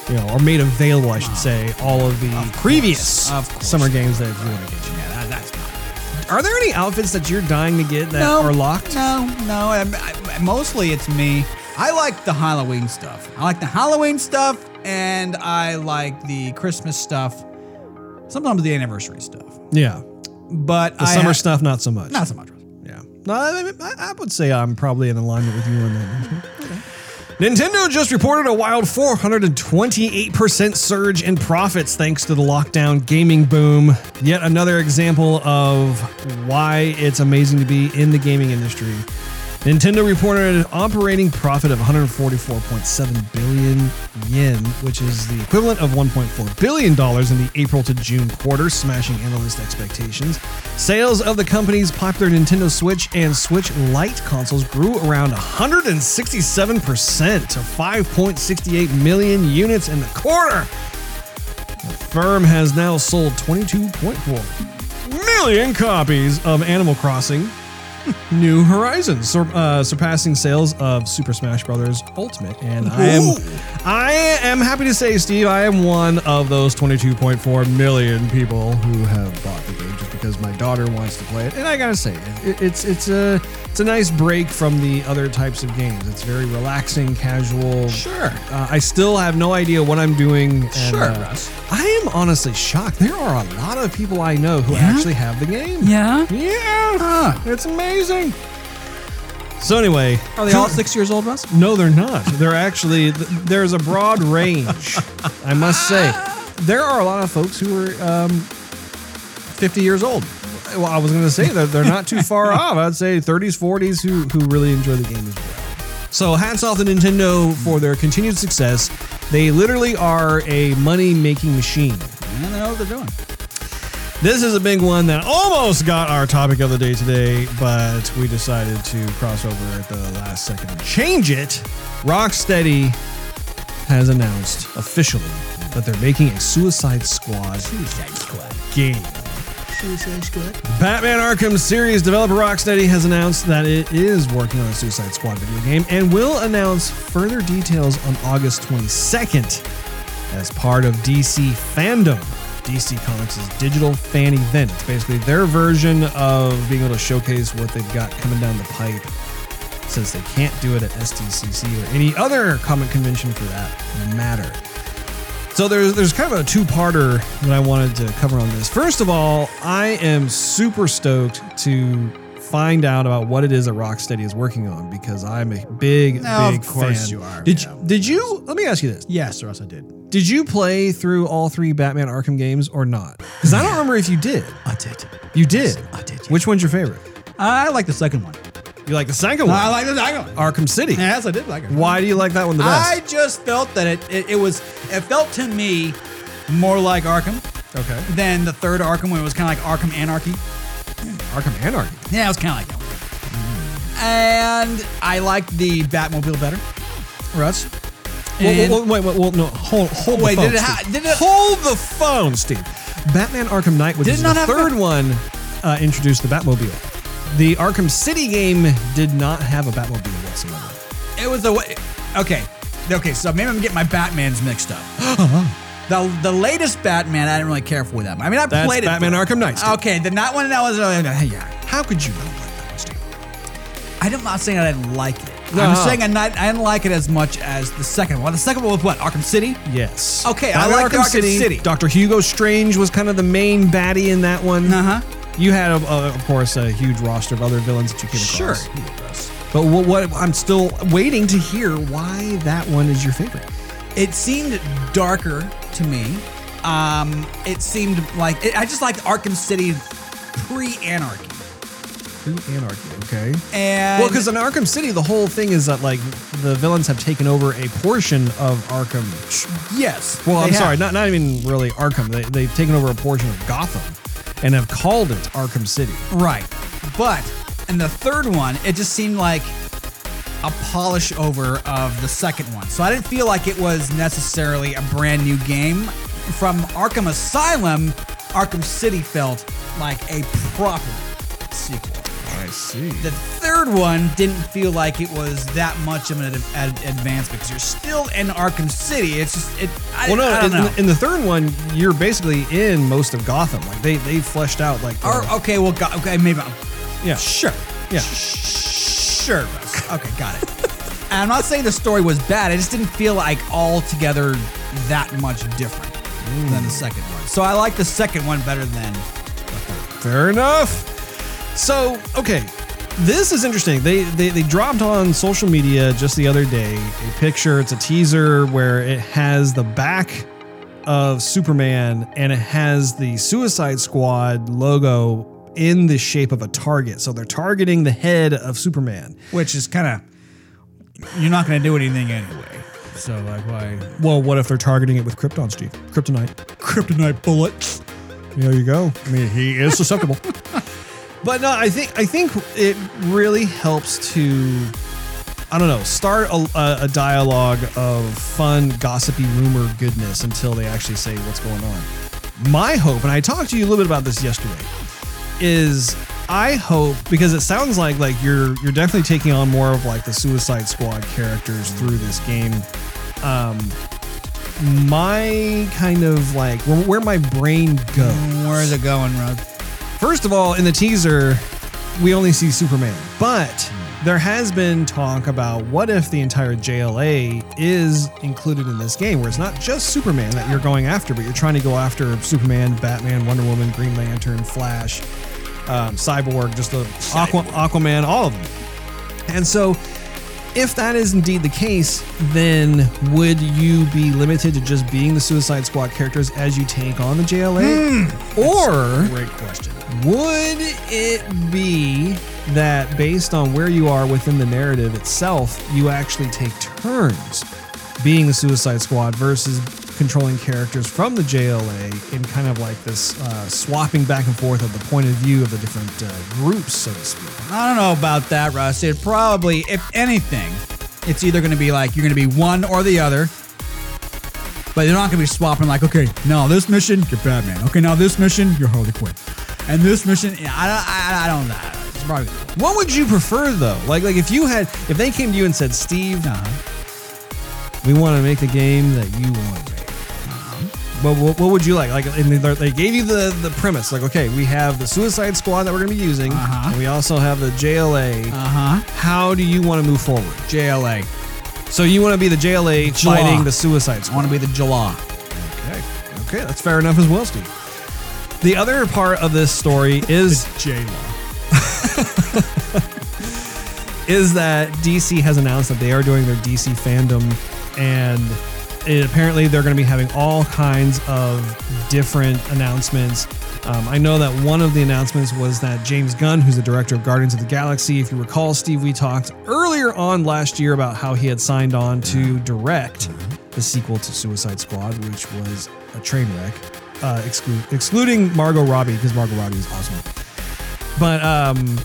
you know, or made available, I should say, all of the previous Of course. summer games that you want to get. Yeah, that, that's. Are there any outfits that you're dying to get that no, are locked? No, no. I, I, mostly it's me. I like the Halloween stuff. I like the Halloween stuff, and I like the Christmas stuff. Sometimes the anniversary stuff, Yeah. but The I summer ha- stuff, not so much. not so much. Yeah. No, I, I- I would say I'm probably in alignment with you on that. Nintendo just reported a wild 428% surge in profits thanks to the lockdown gaming boom. Yet another example of why it's amazing to be in the gaming industry. Nintendo reported an operating profit of 144.7 billion yen, which is the equivalent of 1.4 billion dollars in the April to June quarter, smashing analyst expectations. Sales of the company's popular Nintendo Switch and Switch Lite consoles grew around 167% to 5.68 million units in the quarter. The firm has now sold 22.4 million copies of Animal Crossing New Horizons, sur- uh, surpassing sales of Super Smash Bros. Ultimate. And I am, I am happy to say, Steve, I am one of those 22.4 million people who have bought the game just because my daughter wants to play it. And I gotta say, it, it's it's a it's a nice break from the other types of games. It's very relaxing, casual. Sure. Uh, I still have no idea what I'm doing. and, Sure, uh, Russ. I am honestly shocked. There are a lot of people I know who Yeah? actually have the game. Yeah. Yeah, Huh. it's amazing. So anyway, Are they all six years old, Russ? No, they're not. They're actually there's a broad range. I must say, there are a lot of folks who are um, 50 years old. Well, I was going to say that they're not too far off. I'd say 30s, 40s who who really enjoy the game as well. So hats off to Nintendo for their continued success. They literally are a money making machine. And they know what they're doing. This is a big one that almost got our topic of the day today, but we decided to cross over at the last second and change it. Rocksteady has announced officially that they're making a Suicide Squad Suicide Squad. game. Suicide Squad. Batman Arkham series developer Rocksteady has announced that it is working on a Suicide Squad video game and will announce further details on August 22nd as part of DC Fandom. DC Comics' digital fan event. It's basically their version of being able to showcase what they've got coming down the pipe since they can't do it at SDCC or any other comic convention for that matter. So there's there's kind of a two-parter that I wanted to cover on this. First of all, I am super stoked to find out about what it is that Rocksteady is working on because I'm a big, No, of big course fan. you are, Did yeah. you, did you? Let me ask you this: Yes, Russ, I did. Did you play through all three Batman Arkham games or not? Because I don't remember if you did. I did. You did. I did, yes. Which one's your favorite? I like the second one. You like the second one? I like the second one. Arkham City. Yes, I did like it. Why do you like that one the best? I just felt that it, it it was it felt to me more like Arkham okay. than the third Arkham when it was kind of like Arkham Anarchy. Arkham Anarchy. Yeah, it was kind of like that. one. And I liked the Batmobile better, Russ. And- well, wait, wait, well, no, hold, hold Wait, the phone. did it ha- Steve. did it- hold the phone, Steve. Batman Arkham Knight, which Did is it the not have third a- one, uh, introduced the Batmobile. The Arkham City game did not have a Batmobile whatsoever. It was a way. Okay, okay. So maybe I'm getting my Batman's mixed up. the the latest Batman, I didn't really care for that. I mean, I That's played it. Batman. Arkham Knight. Steve. Okay, the not one that was. Uh, yeah, How could you not like that one, Steve? I'm not saying I didn't like it. No. I'm saying I, not, I didn't like it as much as the second one. The second one was what? Arkham City. Yes. Okay, I Batman like Arkham City. Dr. Hugo Strange was kind of the main baddie in that one. Uh huh. You had, uh, of course, a huge roster of other villains that you came across. Sure. across. But what, what I'm still waiting to hear why that one is your favorite. It seemed darker to me. Um, it seemed like it, I just liked Arkham City pre-anarchy. Pre Anarchy, okay. And Well, because in Arkham City, the whole thing is that like the villains have taken over a portion of Arkham. yes, Well, I'm sorry, not not even really Arkham. They, they've taken over a portion of Gotham, and have called it Arkham City. Right. But in the third one, it just seemed like a polish over of the second one. So I didn't feel like it was necessarily a brand new game. From Arkham Asylum, Arkham City felt like a proper sequel. I see. The third one didn't feel like it was that much of an ad- ad- advancement because you're still in Arkham City. It's just it. I, Well, no, I don't in, know. in the third one, you're basically in most of Gotham. Like they they fleshed out like. the- okay, well, go, okay, maybe. I'm, yeah, Sure. Yeah. Sure, Okay, got it. and I'm not saying the story was bad. It just didn't feel like altogether that much different than the hmm. second one. So I like the second one better than the third. Fair enough. So, okay. This is interesting. They, they they dropped on social media just the other day a picture. It's a teaser where it has the back of Superman and it has the Suicide Squad logo in the shape of a target. So they're targeting the head of Superman. Which is kind of you're not going to do anything anyway. So like why? Well, what if they're targeting it with Krypton, Steve? Kryptonite. Kryptonite bullet. There you go. I mean, he is susceptible. but no, I think I think it really helps to I don't know start a, a, dialogue of fun, gossipy rumor goodness until they actually say what's going on. My hope, and I talked to you a little bit about this yesterday, is I hope because it sounds like like you're you're definitely taking on more of like the Suicide Squad characters through this game. Um, my kind of like where, where my brain goes. Where's it going, Rod? First of all, in the teaser, we only see Superman, but there has been talk about what if the entire JLA is included in this game, where it's not just Superman that you're going after, but you're trying to go after Superman, Batman, Wonder Woman, Green Lantern, Flash, um, Cyborg, just the Aqua, Aquaman, all of them. And so, if that is indeed the case, then would you be limited to just being the Suicide Squad characters as you take on the JLA? Hmm. or Great question. would it be that based on where you are within the narrative itself, you actually take turns being the Suicide Squad versus controlling characters from the JLA in kind of like this uh, swapping back and forth of the point of view of the different uh, groups, so to speak? I don't know about that, Russ. It probably, if anything, it's either going to be like you're going to be one or the other. But they're not going to be swapping like, okay, now this mission, you're Batman. Okay, now this mission, you're Harley Quinn. And this mission, yeah, I don't, I, I don't know. It's probably What would you prefer though? Like, like if you had, if they came to you and said, "Steve, we want to make the game that you want to make." But what, what would you like? Like, and they, they gave you the the premise. Like, okay, we have the Suicide Squad that we're going to be using, Uh-huh. and we also have the JLA. Uh huh. How do you want to move forward? JLA. So you want to be the JLA Jaw. fighting the Suicide I want to be the Jala. Okay, okay, that's fair enough as well, Steve. The other part of this story is J is that DC has announced that they are doing their DC fandom, and it, apparently they're going to be having all kinds of different announcements. Um, I know that one of the announcements was that James Gunn, who's the director of Guardians of the Galaxy, if you recall, Steve, we talked earlier on last year about how he had signed on to direct the sequel to Suicide Squad, which was a train wreck, uh, exclu- excluding Margot Robbie because Margot Robbie is awesome. But um,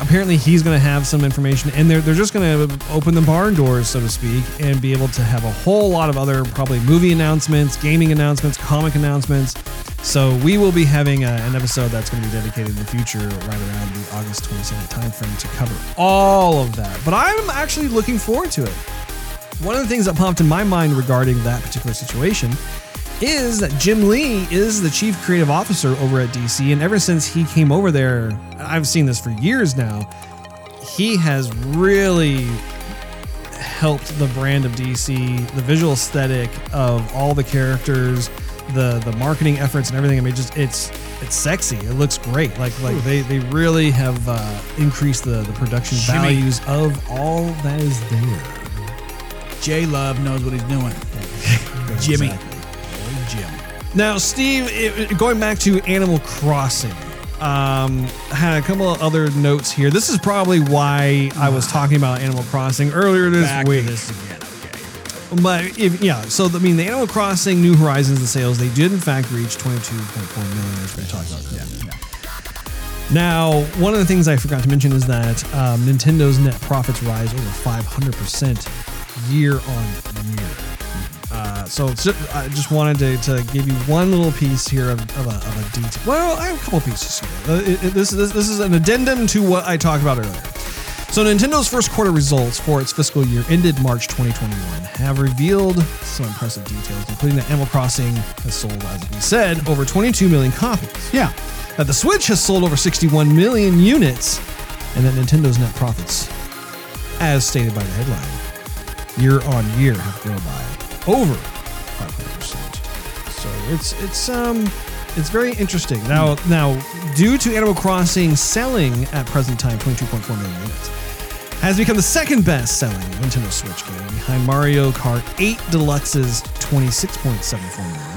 apparently he's going to have some information, and they're they're just going to open the barn doors, so to speak, and be able to have a whole lot of other probably movie announcements, gaming announcements, comic announcements. So we will be having uh an episode that's going to be dedicated in the future, right around the August 22nd timeframe, to cover all of that. But I'm actually looking forward to it. One of the things that popped in my mind regarding that particular situation is that Jim Lee is the chief creative officer over at DC, and ever since he came over there, I've seen this for years now. He has really helped the brand of DC, the visual aesthetic of all the characters, the the marketing efforts, and everything. I mean, just it's it's sexy. It looks great. Like like they they really have uh, increased the the production Jimmy. values of all that is there. J Love knows what he's doing. Jimmy. Exactly. Jim. Now, Steve, it, going back to Animal Crossing, um, I had a couple of other notes here. This is probably why I was talking about Animal Crossing earlier this Back week. to this again. Okay. But if, yeah, so I mean, the Animal Crossing New Horizons, the sales they did in fact reach 22.4 million, as we talked about. earlier. Now, one of the things I forgot to mention is that um, Nintendo's net profits rise over 500% year on year. Uh, so I just wanted to, to give you one little piece here of, of, a, of a detail. Well, I have a couple pieces here. Uh, it- it- this, this, this is an addendum to what I talked about earlier. So, Nintendo's first quarter results for its fiscal year ended March 2021 have revealed some impressive details, including that Animal Crossing has sold, as we said, over 22 million copies Yeah. that the Switch has sold over 61 million units, and that Nintendo's net profits, as stated by the headline, year on year have grown by over 500%. So it's it's um it's very interesting. Now now due to Animal Crossing selling at present time 22.4 million units, has become the second best selling Nintendo Switch game behind Mario Kart 8 Deluxe's 26.74 million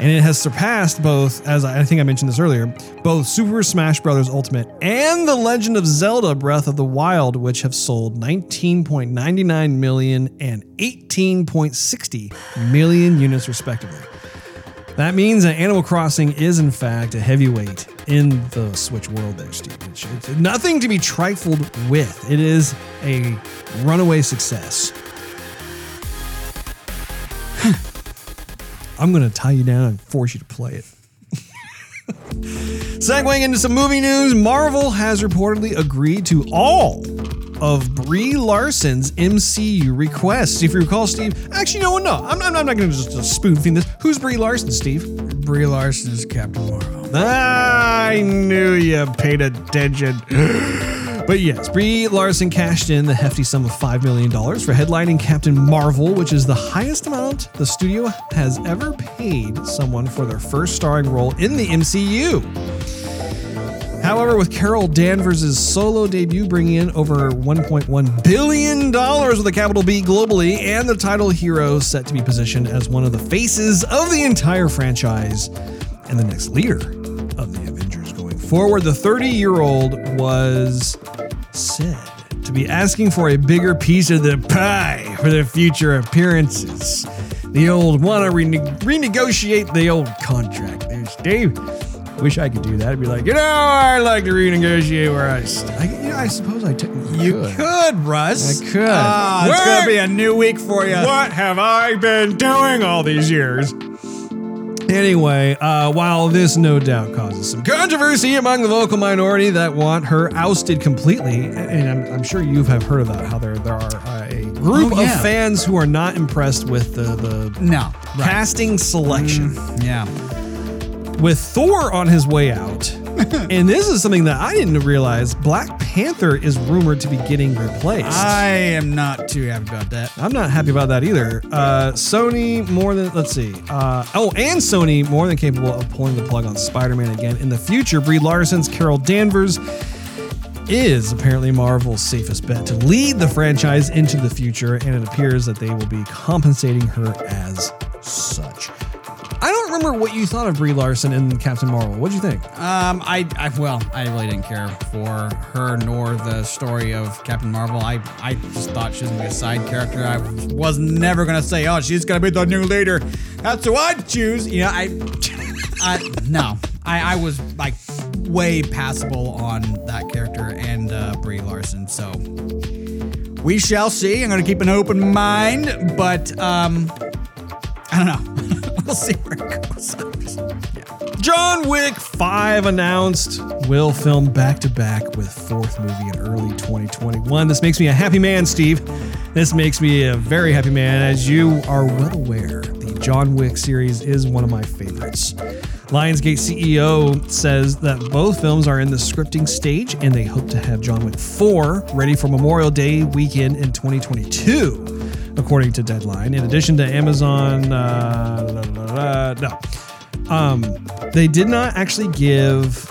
and it has surpassed both, as I think I mentioned this earlier, both Super Smash Bros. Ultimate and The Legend of Zelda Breath of the Wild, which have sold 19.99 million and 18.60 million units, respectively. That means that Animal Crossing is, in fact, a heavyweight in the Switch world there, Steve. It's nothing to be trifled with. It is a runaway success. I'm going to tie you down and force you to play it. Segueing into some movie news, Marvel has reportedly agreed to all of Brie Larson's MCU requests. If you recall, Steve, actually, no, no, I'm, I'm, I'm not going to just, just spoon feed this. Who's Brie Larson, Steve? Brie Larson is Captain Marvel. I knew you paid attention. But yes, Brie Larson cashed in the hefty sum of $5 million for headlining Captain Marvel, which is the highest amount the studio has ever paid someone for their first starring role in the MCU. However, with Carol Danvers' solo debut bringing in over $1.1 billion with a capital B globally, and the title hero set to be positioned as one of the faces of the entire franchise and the next leader of the Avengers going forward, the 30 year old was said to be asking for a bigger piece of the pie for their future appearances. The old want to rene- renegotiate the old contract. There's Dave. Wish I could do that. I'd be like, you know, I'd like to renegotiate where I, st- I, you know, I suppose I technically You could. could, Russ. I could. Ah, it's gonna be a new week for you. What have I been doing all these years? Anyway, uh, while this no doubt causes some controversy among the vocal minority that want her ousted completely, and I'm, I'm sure you have heard of that, how there there are uh, a group Oh, yeah. of fans who are not impressed with the the No. Right. casting selection Yeah. with Thor on his way out. and this is something that I didn't realize. Black Panther is rumored to be getting replaced. I am not too happy about that. I'm not happy about that either. Uh, Sony more than let's see. Uh, oh, and Sony more than capable of pulling the plug on Spider-Man again in the future. Brie Larson's Carol Danvers is apparently Marvel's safest bet to lead the franchise into the future, and it appears that they will be compensating her as such. I don't remember what you thought of Brie Larson in Captain Marvel. What'd you think? Um, I, I well, I really didn't care for her nor the story of Captain Marvel. I, I just thought she was gonna be a side character. I was never gonna say, oh, she's gonna be the new leader. That's who I'd choose. You know, I, I no, I, I was like way passable on that character and uh, Brie Larson. So we shall see. I'm to keep an open mind, but um, I don't know. We'll see where it goes. John Wick 5 announced will film back to back with fourth movie in early 2021. This makes me a happy man, Steve. This makes me a very happy man. As you are well aware, the John Wick series is one of my favorites. Lionsgate CEO says that both films are in the scripting stage and they hope to have John Wick 4 ready for Memorial Day weekend in 2022, according to Deadline. In addition to Amazon, uh, la, la, la, no. Um, they did not actually give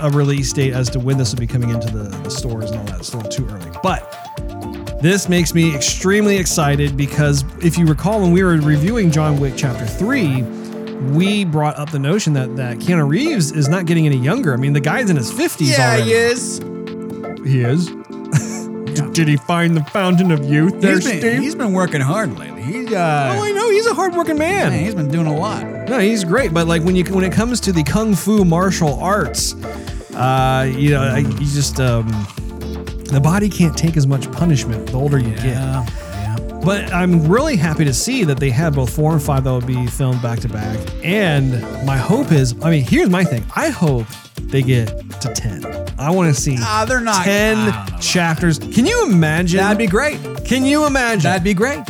a release date as to when this will be coming into the, the stores and all that. It's a little too early. But this makes me extremely excited because if you recall, when we were reviewing John Wick Chapter 3, we brought up the notion that, that Keanu Reeves is not getting any younger. I mean, the guy's in his 50s Yeah, already. he is. He is. Did he find the fountain of youth there, He's been, Steve? he's been working hard lately. He's oh, uh, I know. He's a hardworking man. man, he's been doing a lot. No, he's great, but like when you when it comes to the kung fu martial arts, uh, you know, I, you just um, the body can't take as much punishment the older you get. Yeah, yeah. But I'm really happy to see that they had both four and five that will be filmed back to back. And my hope is, I mean, here's my thing. I hope they get to ten. I want to see Ah, they're not- ten don't chapters. Can you imagine? That'd be great. Can you imagine? That'd be great.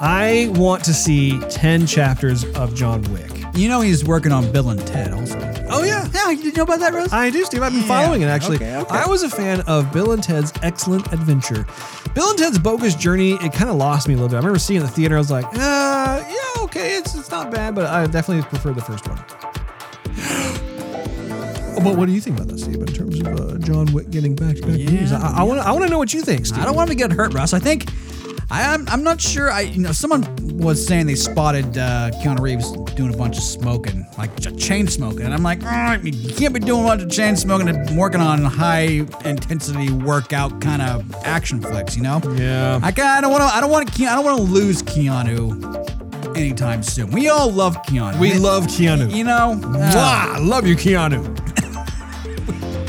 I want to see ten chapters of John Wick. You know he's working on Bill and Ted also. Oh yeah. Yeah, you did know about that, Rose? I do, Steve. I've been Yeah. following it actually. Okay, okay. I was a fan of Bill and Ted's Excellent Adventure. Bill and Ted's Bogus Journey, it kind of lost me a little bit. I remember seeing it in the theater. I was like, uh, yeah, okay, it's it's not bad, but I definitely prefer the first one. But what do you think about that, Steve? In terms of uh, John Wick getting back to back Yeah, movies, I want to I want to know what you think, Steve. I don't want him to get hurt, Russ. I think I, I'm, I'm not sure. I you know someone was saying they spotted uh, Keanu Reeves doing a bunch of smoking, like ch- chain smoking, and I'm like, "Ah, you can't be doing a bunch of chain smoking and working on high intensity workout kind of action flicks, you know? Yeah. I of want to. I don't want to. I don't want to lose Keanu anytime soon. We all love Keanu. we love Keanu. You know. uh! I love you, Keanu.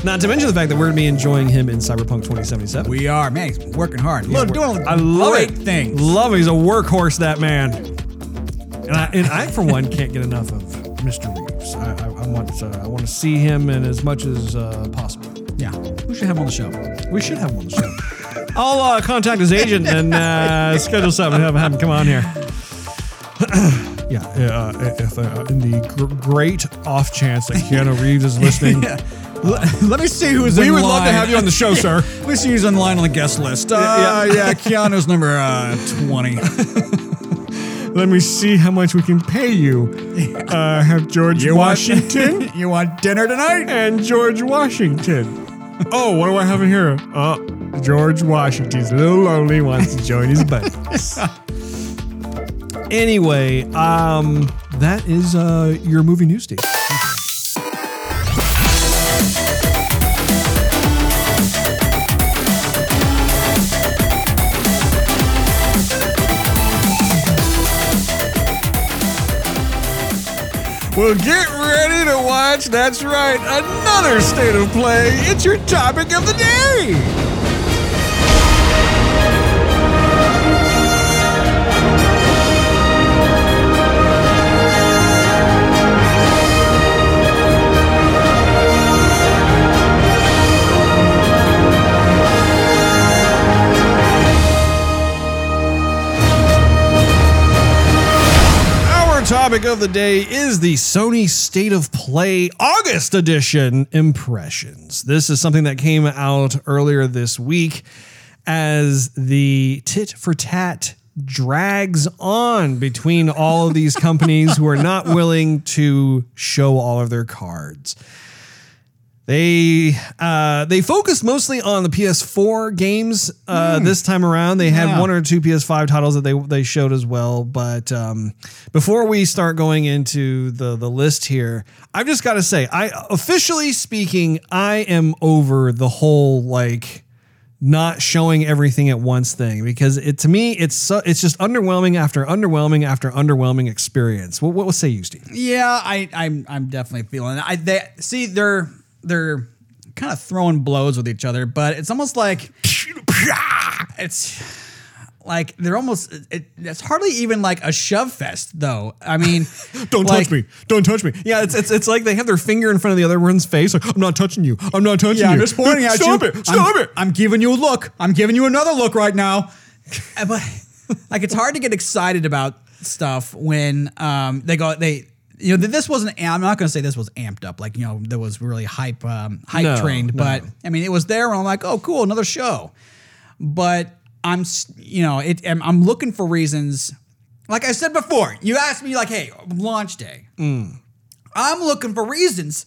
Not to mention the fact that we're going to be enjoying him in Cyberpunk 2077. we are man. He's working hard. Look, doing I love great it. things. Love it. He's a workhorse, that man. And I, and I for one, can't get enough of Mr. Reeves. I, I, I want to, I want to see him in as much as uh, possible. Yeah, we should have him on the show. We should have him on the show. I'll uh, contact his agent and uh, schedule something. Have, have him come on here. yeah, uh, if uh, in the gr- great off chance that Keanu Reeves is listening, Let, let me see who's we in would love to have you on the show, sir. Let me see who's in line on the guest list. Uh, Yeah, yeah. Keanu's number uh, 20. Let me see how much we can pay you. Uh, have George Washington you want dinner tonight? and George Washington. Oh, what do I have in here? Uh, George Washington's a little lonely, wants to join his buddies. anyway, um, that is uh, your movie news, Steve. Well, get ready to watch. That's right, another state of play. It's your topic of the day. Topic of the day is the Sony State of Play August edition impressions. This is something that came out earlier this week as the tit for tat drags on between all of these companies who are not willing to show all of their cards. They uh, they focused mostly on the PS4 games uh, this time around. They had Yeah. one or two PS5 titles that they they showed as well. But um, before we start going into the the list here, I've just got to say, I officially speaking, I am over the whole like not showing everything at once thing because it to me it's so, it's just underwhelming after underwhelming after underwhelming experience. What what will say you, Steve? Yeah, I, I'm I'm definitely feeling it. I they see they're they're kind of throwing blows with each other, but it's almost like it's like they're almost it, it's hardly even like a shove fest though. I mean, Don't like- touch me. Don't touch me. Yeah, it's, it's it's like they have their finger in front of the other one's face. Like, I'm not touching you. I'm not touching Yeah, you. I'm just pointing at Stop you. it. Stop I'm, it. I'm giving you a look. I'm giving you another look right now. But like, it's hard to get excited about stuff when um, they go they. You know, this wasn't. I'm not going to say this was amped up. Like, you know, there was really hype, um, hype No, trained. no. But I mean, it was there, and I'm like, oh, cool, another show. But I'm, you know, it. I'm, I'm looking for reasons. Like I said before, you asked me, like, hey, launch day. Mm. I'm looking for reasons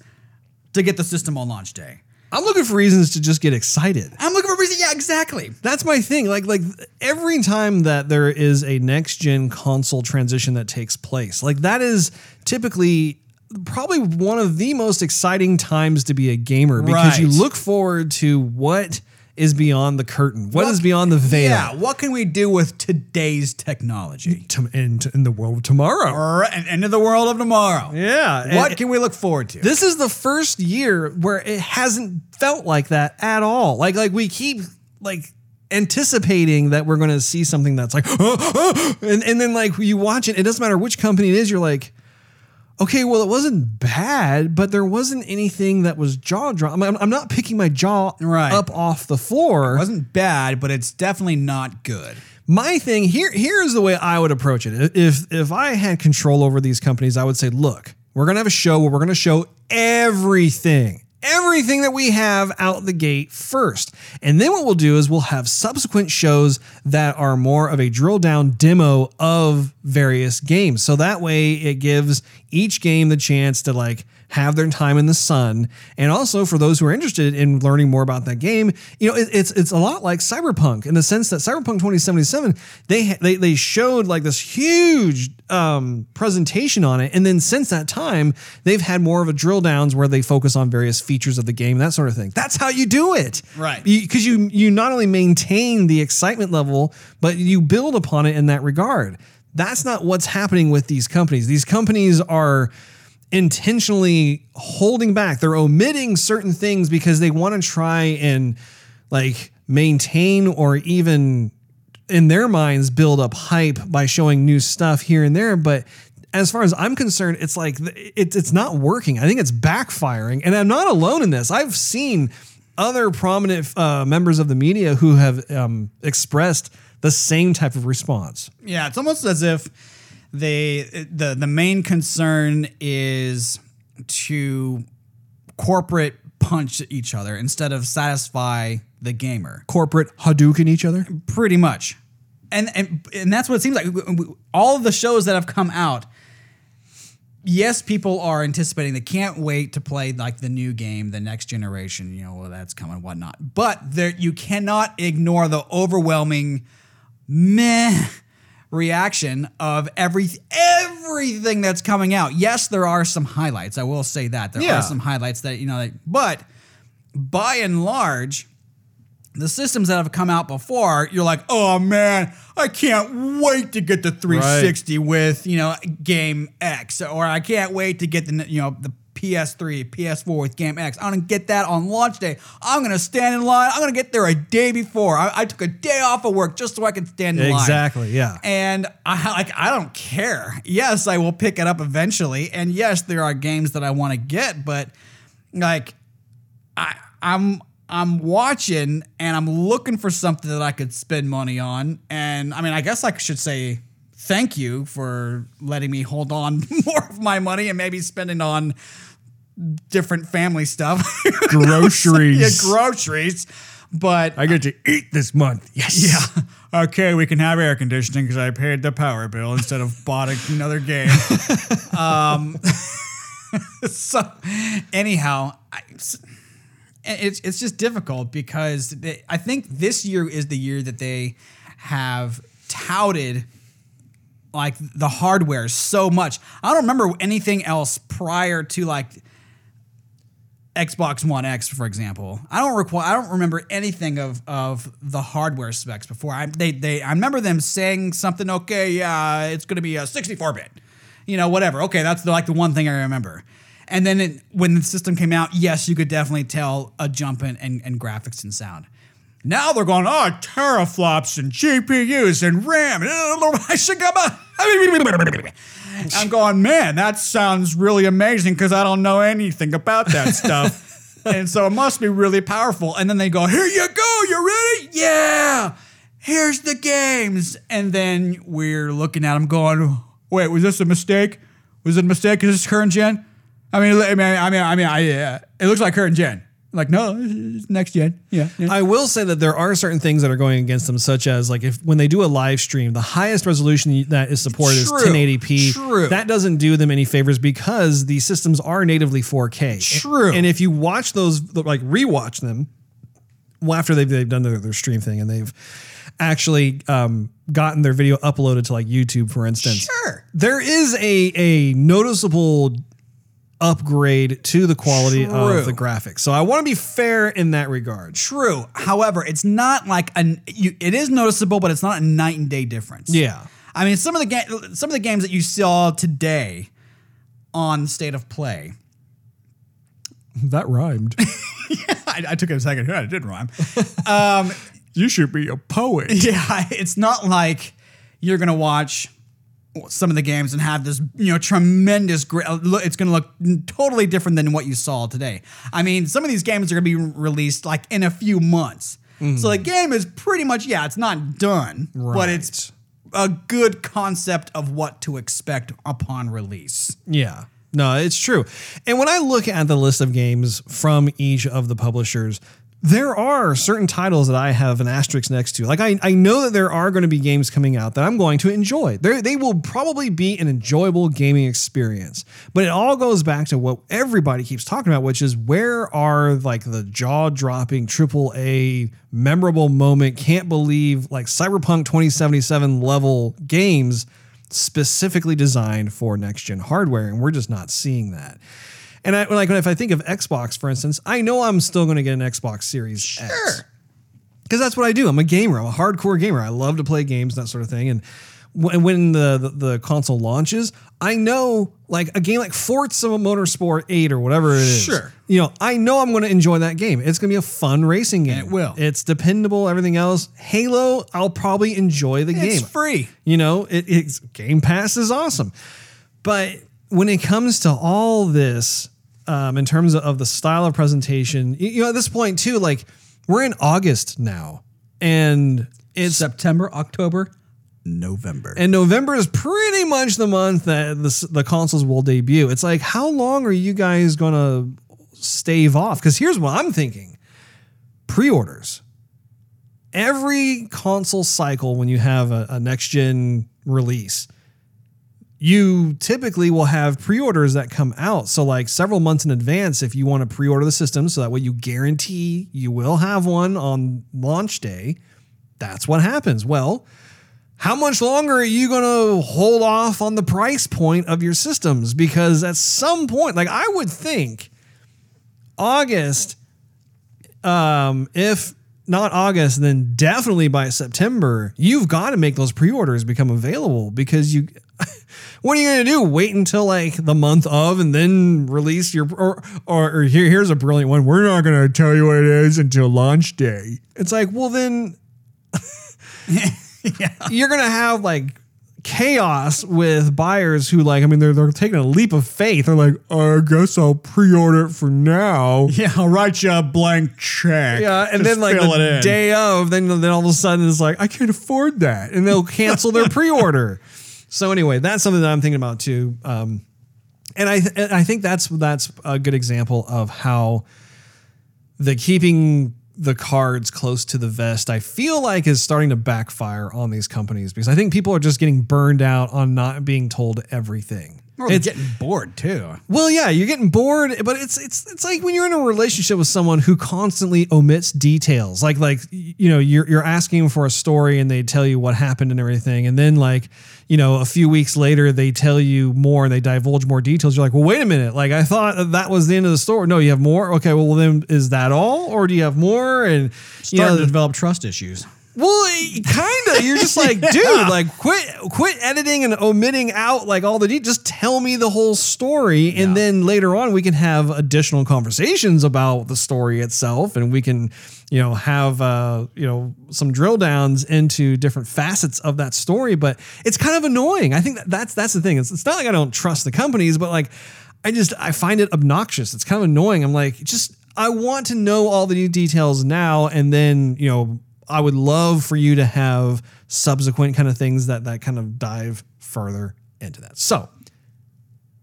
to get the system on launch day. I'm looking for reasons to just get excited. I'm looking for reasons. Yeah, exactly. That's my thing. Like like every time that there is a next gen console transition that takes place, like that is typically probably one of the most exciting times to be a gamer because you look forward to what is beyond the curtain, what is beyond the veil. Yeah, what can we do with today's technology? To, in, in the world of tomorrow. Or into the world of tomorrow. Yeah. What and- can we look forward to? this is the first year where it hasn't felt like that at all. Like like we keep like anticipating that we're going to see something that's like and and then like you watch it it doesn't matter which company it is you're like okay well it wasn't bad but there wasn't anything that was jaw dropping I'm, I'm not picking my jaw Right. up off the floor it wasn't bad, but it's definitely not good. my thing here here is the way I would approach it. If if I had control over these companies, I would say, look, we're gonna have a show where we're gonna show everything. Everything that we have out the gate first. And then what we'll do is we'll have subsequent shows that are more of a drill down demo of various games. So that way it gives each game the chance to like have their time in the sun. And also for those who are interested in learning more about that game, you know, it, it's it's a lot like Cyberpunk in the sense that Cyberpunk 2077 they they they showed like this huge um, presentation on it, and then since that time they've had more of a drill downs where they focus on various features of the game, that sort of thing. That's how you do it, Right. Because you you not only maintain the excitement level, but you build upon it in that regard. That's not what's happening with these companies. These companies are intentionally holding back. They're omitting certain things because they want to try and like maintain or even in their minds build up hype by showing new stuff here and there. But as far as I'm concerned, it's like it's it's not working. I think it's backfiring, and I'm not alone in this. I've seen other prominent uh, members of the media who have um, expressed the same type of response. Yeah, it's almost as if they the the main concern is to corporate punch each other instead of satisfy the gamer. Corporate Hadouken each other. Pretty much. And and and that's what it seems like. All of the shows that have come out, yes, people are anticipating. They can't wait to play like the new game, the next generation. You know, well, that's coming, whatnot. But there, you cannot ignore the overwhelming meh reaction of every everything that's coming out. Yes, there are some highlights. I will say that there Yeah. are some highlights that you know. That, but by and large, the systems that have come out before, you're like, oh man, I can't wait to get the 360 with you know game X, or I can't wait to get the you know the PS3, PS4 with game X. I'm gonna get that on launch day. I'm gonna stand in line. I'm gonna get there a day before. I, I took a day off of work just so I could stand in line. Exactly, yeah. And I like I don't care. Yes, I will pick it up eventually, and yes, there are games that I want to get, but like I I'm I'm watching and I'm looking for something that I could spend money on. And I mean, I guess I should say thank you for letting me hold on more of my money and maybe spending on different family stuff. Groceries. yeah, groceries. But I get to eat this month. Yes. yeah. Okay, we can have air conditioning because I paid the power bill instead of bought another game. um, so, anyhow, I, it's it's just difficult because they, I think this year is the year that they have touted like the hardware so much. I don't remember anything else prior to like Xbox One X, for example. I don't require. I don't remember anything of of the hardware specs before. I they they I remember them saying something. Okay, yeah, it's going to be a 64 bit. You know, whatever. Okay, that's the, like the one thing I remember. And then it, when the system came out, yes, you could definitely tell a jump in and, and graphics and sound. Now they're going, oh, teraflops and GPUs and RAM. I'm going, man, that sounds really amazing because I don't know anything about that stuff. and so it must be really powerful. And then they go, here you go, you ready? Yeah, here's the games. And then we're looking at them going, wait, was this a mistake? Was it a mistake? Is this current gen? I mean, I mean, I mean, I mean, I, uh, it looks like current gen. Like, no, next gen. Yeah. yeah. I will say that there are certain things that are going against them, such as like if when they do a live stream, the highest resolution that is supported True. is 1080p. True. That doesn't do them any favors because the systems are natively 4K. True. And if you watch those, like rewatch them, well, after they've, they've done their, their stream thing and they've actually um, gotten their video uploaded to like YouTube, for instance. Sure. There is a a noticeable upgrade to the quality True. of the graphics. So I want to be fair in that regard. True. However, it's not like an you, it is noticeable, but it's not a night and day difference. Yeah. I mean, some of the ga- some of the games that you saw today on State of Play. That rhymed. I, I took a second. Yeah, it did rhyme. um, you should be a poet. yeah, it's not like you're gonna watch some of the games and have this you know tremendous great. Uh, it's gonna look totally different than what you saw today. I mean, some of these games are gonna be released like in a few months. Mm-hmm. So the game is pretty much yeah, it's not done, but it's a good concept of what to expect upon release. Yeah. No, it's true. And when I look at the list of games from each of the publishers, there are certain titles that I have an asterisk next to. Like I, I know that there are going to be games coming out that I'm going to enjoy. They they will probably be an enjoyable gaming experience. But it all goes back to what everybody keeps talking about, which is where are like the jaw-dropping triple A memorable moment, can't believe like Cyberpunk 2077 level games specifically designed for next gen hardware, and we're just not seeing that. And I like if I think of Xbox, for instance, I know I'm still going to get an Xbox Series X because that's what I do. I'm a gamer. I'm a hardcore gamer. I love to play games, that sort of thing. And when, when the, the the console launches, I know like a game like Forza Motorsport 8 or whatever it is. Sure. You know, I know I'm going to enjoy that game. It's going to be a fun racing game. it will. It's dependable. Everything else. Halo, I'll probably enjoy the It's game. It's free. You know, it, it's Game Pass is awesome, but when it comes to all this, um, in terms of the style of presentation, you, you know, at this point too, like we're in August now, and it's September, October, November. and November is pretty much the month that the, the consoles will debut. It's like, how long are you guys gonna stave off? Because here's what I'm thinking: pre-orders. Every console cycle, when you have a, a next gen release, you typically will have pre-orders that come out. So like several months in advance, if you want to pre-order the system, so that way you guarantee you will have one on launch day. That's what happens. Well, how much longer are you going to hold off on the price point of your systems? Because at some point, like I would think August, um, if not August, then definitely by September, you've got to make those pre-orders become available because you. What are you going to do? Wait until like the month of and then release your or or, or here here's a brilliant one. We're not going to tell you what it is until launch day. It's like, well then you're gonna have like chaos with buyers who like I mean they're they're taking a leap of faith. They're like, I guess I'll pre-order it for now. yeah, I'll write you a blank check. Yeah, and Just then like the day of, then then all of a sudden it's like I can't afford that, and they'll cancel their pre-order. So anyway, that's something that I'm thinking about too. Um, and I th- I think that's that's a good example of how the keeping the cards close to the vest I feel like is starting to backfire on these companies because I think people are just getting burned out on not being told everything. Or It's- getting bored too. well, yeah, you're getting bored, but it's it's it's like when you're in a relationship with someone who constantly omits details. Like like you know, you're you're asking for a story and they tell you what happened and everything, and then like you know, a few weeks later they tell you more and they divulge more details. You're like, well, wait a minute, like I thought that, was the end of the story. No, you have more. Okay, well then is that all, or do you have more? And you know, to develop trust issues. Well, kind of. You're just like, dude, like quit, quit editing and omitting out like all the de- Just tell me the whole story, and then later on we can have additional conversations about the story itself, and we can, you know, have uh, you know some drill downs into different facets of that story. But it's kind of annoying. I think that that's that's the thing. It's, it's not like I don't trust the companies, but like I just I find it obnoxious. It's kind of annoying. I'm like, just I want to know all the new details now, and then you know I would love for you to have subsequent kind of things that that kind of dive further into that. So,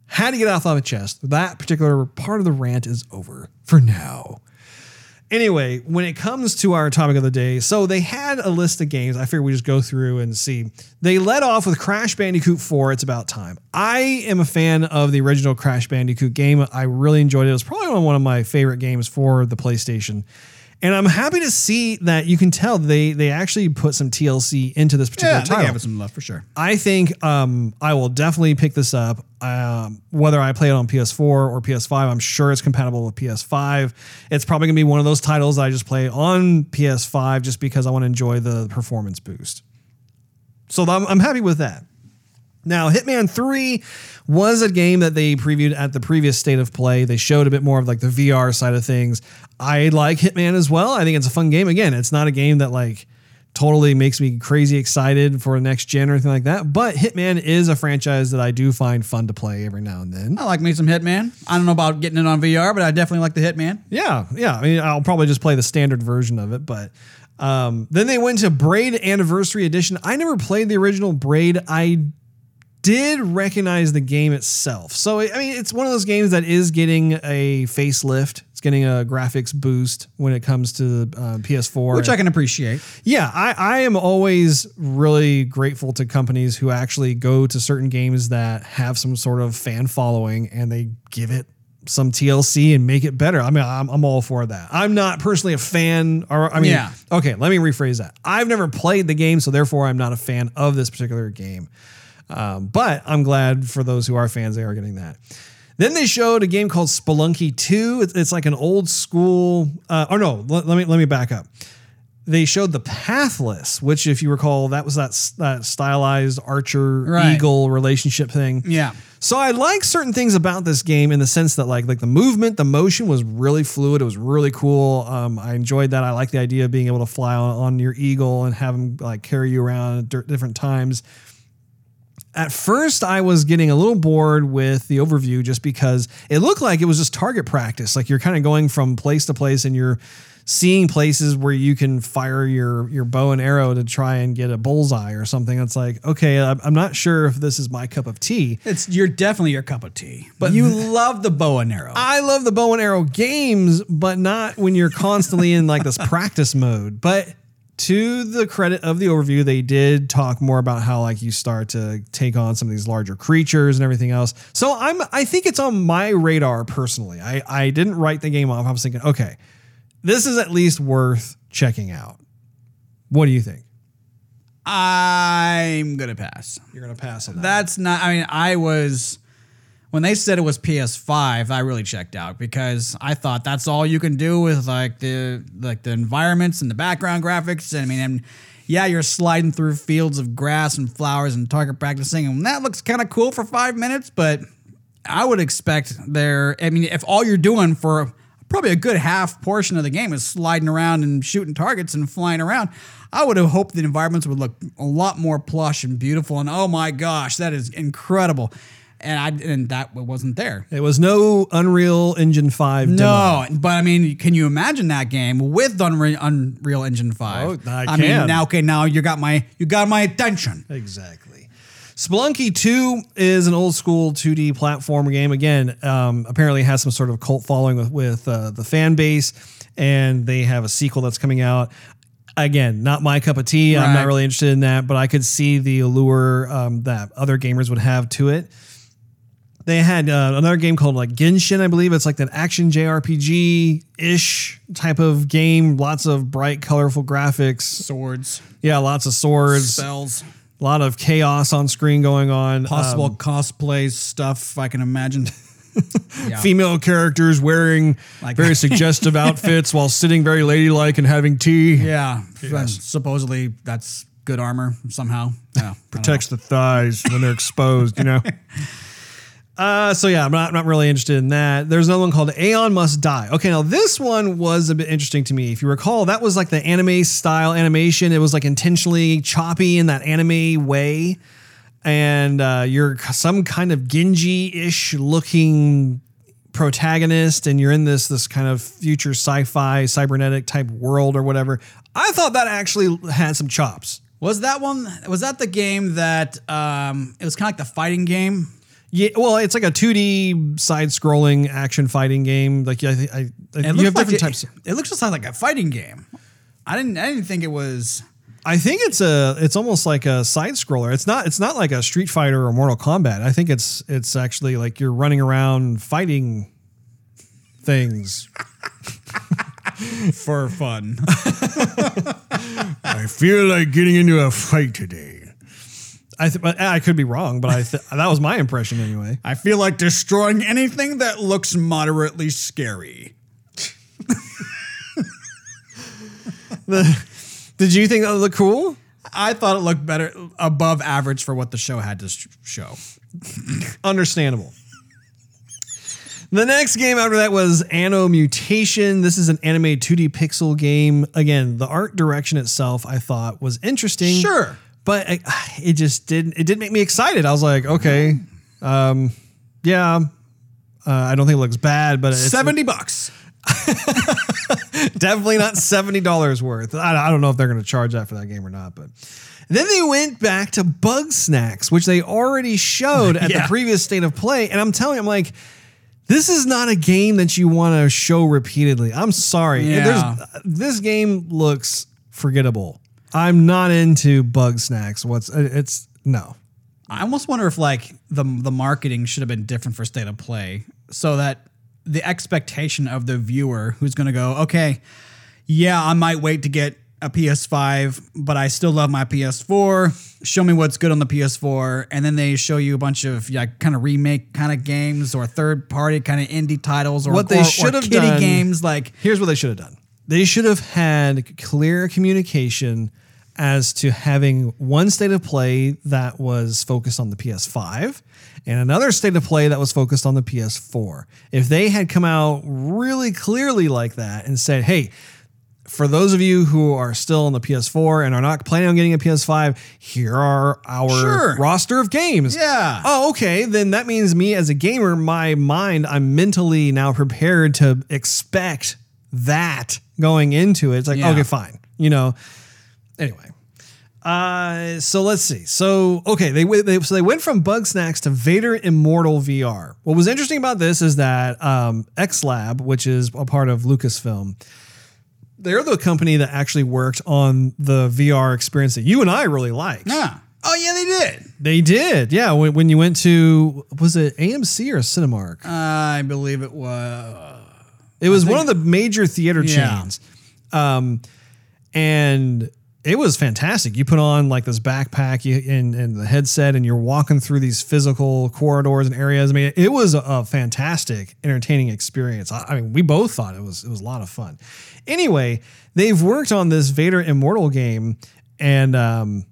had to get off of my chest. That particular part of the rant is over for now. Anyway, when it comes to our topic of the day, so they had a list of games. I figured we just go through and see. They led off with Crash Bandicoot 4. It's about time. I am a fan of the original Crash Bandicoot game. I really enjoyed it. It was probably one of my favorite games for the PlayStation. And I'm happy to see that you can tell they they actually put some TLC into this particular Yeah, they title. gave it some love for sure. I think um, I will definitely pick this up. Um, whether I play it on PS4 or PS5, I'm sure it's compatible with PS5. It's probably gonna be one of those titles that I just play on PS5 just because I want to enjoy the performance boost. So I'm, I'm happy with that. Now, Hitman 3 was a game that they previewed at the previous state of play. They showed a bit more of like the VR side of things. I like Hitman as well. I think it's a fun game. Again, it's not a game that like totally makes me crazy excited for next gen or anything like that, but Hitman is a franchise that I do find fun to play every now and then. I like me some Hitman. I don't know about getting it on VR, but I definitely like the Hitman. Yeah, yeah. I mean, I'll probably just play the standard version of it, but um, then they went to Braid Anniversary Edition. I never played the original Braid. I did recognize the game itself. So, I mean, it's one of those games that is getting a facelift. It's getting a graphics boost when it comes to uh, PS4. Which I can appreciate. Yeah, I, I am always really grateful to companies who actually go to certain games that have some sort of fan following and they give it some TLC and make it better. I mean, I'm, I'm all for that. I'm not personally a fan, or I mean, Yeah. okay, let me rephrase that. I've never played the game, so therefore I'm not a fan of this particular game. Um, but I'm glad for those who are fans, they are getting that. Then they showed a game called Spelunky 2. It's, it's like an old school, uh, or no, let, let me let me back up they showed the pathless, which, if you recall, that was that, that stylized archer Right. eagle relationship thing. Yeah. So I like certain things about this game in the sense that like like the movement, the motion was really fluid. It was really cool. Um, I enjoyed that. I like the idea of being able to fly on, on your eagle and have them like carry you around at di- different times. At first, I was getting a little bored with the overview just because it looked like it was just target practice. Like you're kind of going from place to place and you're seeing places where you can fire your your bow and arrow to try and get a bullseye or something. It's like, okay, I'm not sure if this is my cup of tea. It's you're definitely your cup of tea. But you love the bow and arrow. I love the bow and arrow games, but not when you're constantly in like this practice mode. But to the credit of the overview, they did talk more about how like you start to take on some of these larger creatures and everything else. So I'm I think it's on my radar personally. I I didn't write the game off. I was thinking, okay, this is at least worth checking out. What do you think? I'm gonna pass. You're gonna pass on that. That's not. I mean, I was when they said it was PS5. I really checked out because I thought that's all you can do with like the like the environments and the background graphics. And I mean, and yeah, you're sliding through fields of grass and flowers and target practicing, and that looks kind of cool for five minutes. But I would expect there. I mean, if all you're doing for probably a good half portion of the game is sliding around and shooting targets and flying around. I would have hoped the environments would look a lot more plush and beautiful. And oh my gosh, that is incredible. And I and that wasn't there. It was no Unreal Engine 5 demo. No, but I mean, can you imagine that game with Unreal, Unreal Engine Five? Oh, I mean, can. now okay, now you got my you got my attention. Exactly. Spelunky 2 is an old school 2D platform game. Again, um, apparently has some sort of cult following with, with uh, the fan base, and they have a sequel that's coming out. Again, not my cup of tea. I'm not really interested in that, but I could see the allure um, that other gamers would have to it. They had uh, another game called like Genshin, I believe. It's like that action JRPG ish type of game. Lots of bright, colorful graphics. Swords, Yeah, lots of swords. spells, A lot of chaos on screen going on. possible Um, cosplay stuff. I can imagine. Yeah. Female characters wearing Like- very suggestive outfits while sitting very ladylike and having tea. Yeah, and supposedly that's good armor somehow. Yeah, I don't know. Protects the thighs when they're exposed, you know? Uh, so yeah, I'm not, not really interested in that. There's another one called Aeon Must Die. Okay, now this one was a bit interesting to me. If you recall, that was like the anime style animation. It was like intentionally choppy in that anime way. And uh, you're some kind of Genji-ish looking protagonist, and you're in this this kind of future sci-fi cybernetic type world or whatever. I thought that actually had some chops. Was that one? Was that the game that um, it was kind of like the fighting game? Yeah, well, it's like a 2D side-scrolling action fighting game. Like I, think I, you have like different it, types. It looks just like a fighting game. I didn't. I didn't think it was. I think it's a, it's almost like a side-scroller. It's not, it's not like a Street Fighter or Mortal Kombat. I think it's, it's actually like you're running around fighting things. for fun. I feel like getting into a fight today. I, th- but I could be wrong, but I th- that was my impression anyway. I feel like destroying anything that looks moderately scary. Did you think that looked cool? I thought it looked better, above average for what the show had to sh- show. Understandable. The next game after that was Anno Mutation. This is an anime 2D pixel game. Again, the art direction itself I thought was interesting. Sure. But it, it just didn't it didn't make me excited. I was like, okay, um, yeah. Uh, I don't think it looks bad, but it's Seventy bucks. definitely not seventy dollars worth. I, I don't know if they're going to charge that for that game or not. But then they went back to Bugsnax, which they already showed at the previous state of play, and I'm telling you, I'm like. This is not a game that you want to show repeatedly. I'm sorry. Yeah. There's, this game looks forgettable. I'm not into Bugsnax. What's uh, it's no. I almost wonder if like the the marketing should have been different for State of Play, so that the expectation of the viewer who's going to go, okay, yeah, I might wait to get a PS5, but I still love my PS4. Show me what's good on the PS4, and then they show you a bunch of yeah, kind of remake kind of games or third party kind of indie titles or What they or- or should have done- games like Here's what they should have done. They should have had clear communication as to having one state of play that was focused on the PS5 and another state of play that was focused on the PS4. If they had come out really clearly like that and said, hey, for those of you who are still on the PS4 and are not planning on getting a PS5, here are our Sure. roster of games. Yeah. Oh, okay. Then that means me as a gamer, my mind, I'm mentally now prepared to expect that going into it. It's like, Yeah. okay, fine. You know, anyway. Uh, so let's see. So okay, they, they so they went from Bugsnax to Vader Immortal VR. What was interesting about this is that um, X Lab, which is a part of Lucasfilm, they're the company that actually worked on the VR experience that you and I really liked. yeah. Oh yeah, they did. They did, yeah. When, when you went to was it AMC or Cinemark? I believe it was. It was one of the major theater Yeah. chains. Um, and it was fantastic. You put on like this backpack and, and the headset, and you're walking through these physical corridors and areas. I mean, it was a, fantastic, entertaining experience. I, mean, we both thought it was it was a lot of fun. Anyway, they've worked on this Vader Immortal game, and um,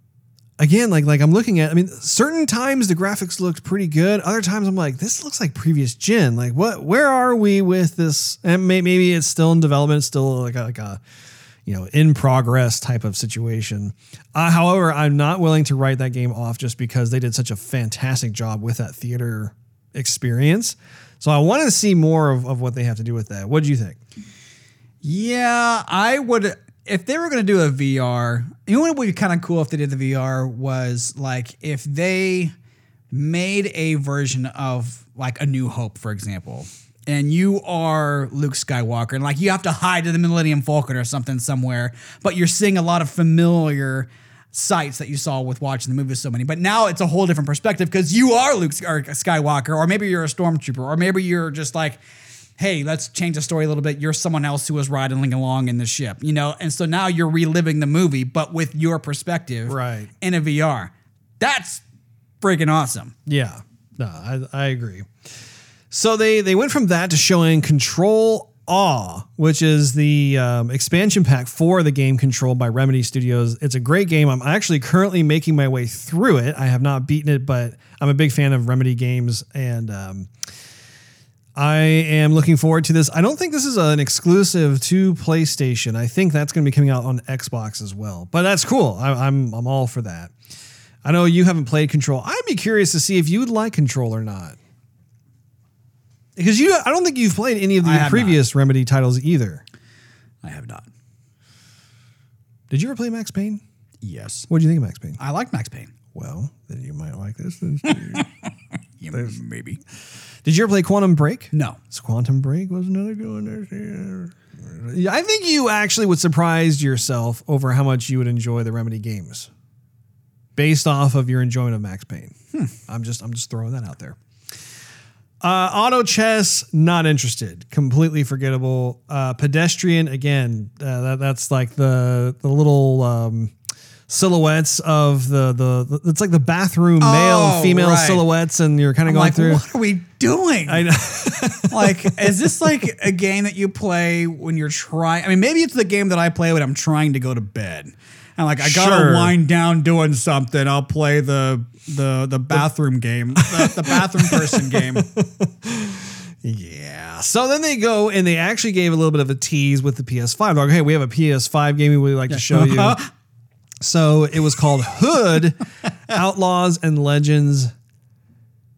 again, like like I'm looking at. I mean, certain times the graphics looked pretty good. Other times I'm like, this looks like previous gen. Like, what? Where are we with this? And may, maybe it's still in development. Still like a, like a you know in progress type of situation. Uh, however, I'm not willing to write that game off just because they did such a fantastic job with that theater experience. So I want to see more of, of what they have to do with that. What do you think? Yeah, I would. If they were going to do a VR, you know what would be kind of cool if they did the VR was like if they made a version of like a New Hope, for example, and you are Luke Skywalker, and like you have to hide in the Millennium Falcon or something somewhere, but you're seeing a lot of familiar sights that you saw with watching the movie so many. But now it's a whole different perspective because you are Luke Skywalker, or maybe you're a stormtrooper, or maybe you're just like hey, let's change the story a little bit. You're someone else who was riding along in the ship, you know? And so now you're reliving the movie, but with your perspective Right. in a VR. That's freaking awesome. Yeah, no, I, I agree. So they they went from that to showing Control Awe, which is the um, expansion pack for the game Control by Remedy Studios. It's a great game. I'm actually currently making my way through it. I have not beaten it, but I'm a big fan of Remedy games, and um, I am looking forward to this. I don't think this is an exclusive to PlayStation. I think that's going to be coming out on Xbox as well. But that's cool. I, I'm I'm all for that. I know you haven't played Control. I'd be curious to see if you would like Control or not. Because you, I don't think you've played any of the have previous Remedy titles either. I have not. Did you ever play Max Payne? Yes. What do you think of Max Payne? I like Max Payne. Well, then you might like this. Yeah, maybe. Did you ever play Quantum Break? No. So Quantum Break was another good one. Yeah, I think you actually would surprise yourself over how much you would enjoy the Remedy games, based off of your enjoyment of Max Payne. Hmm. I'm just I'm just throwing that out there. Uh, auto chess, not interested. Completely forgettable. Uh, pedestrian, again, uh, that, that's like the the little um, silhouettes of the, the the it's like the bathroom male Oh, female right. silhouettes, and you're kind of going like, through. what are we doing? I know. like, is this like a game that you play when you're trying? I mean, maybe it's the game that I play when I'm trying to go to bed. And like, I gotta Sure. wind down doing something. I'll play the the the bathroom game, the, the bathroom person game. Yeah. So then they go and they actually gave a little bit of a tease with the PS5. They're like, hey, we have a PS5 game we would like to show you. Uh-huh. So it was called Hood Outlaws and Legends.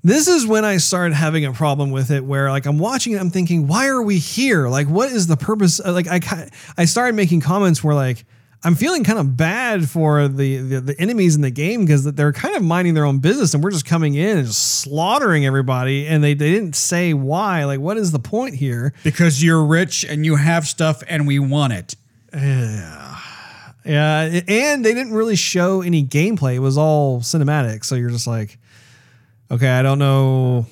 This is when I started having a problem with it where like I'm watching it I'm thinking why are we here? Like what is the purpose like I I started making comments where like I'm feeling kind of bad for the, the the enemies in the game because they're kind of minding their own business and we're just coming in and just slaughtering everybody and they, they didn't say why. Like what is the point here? because you're rich and you have stuff and we want it. Yeah, Yeah. and they didn't really show any gameplay. It was all cinematic, so you're just like, okay, I don't know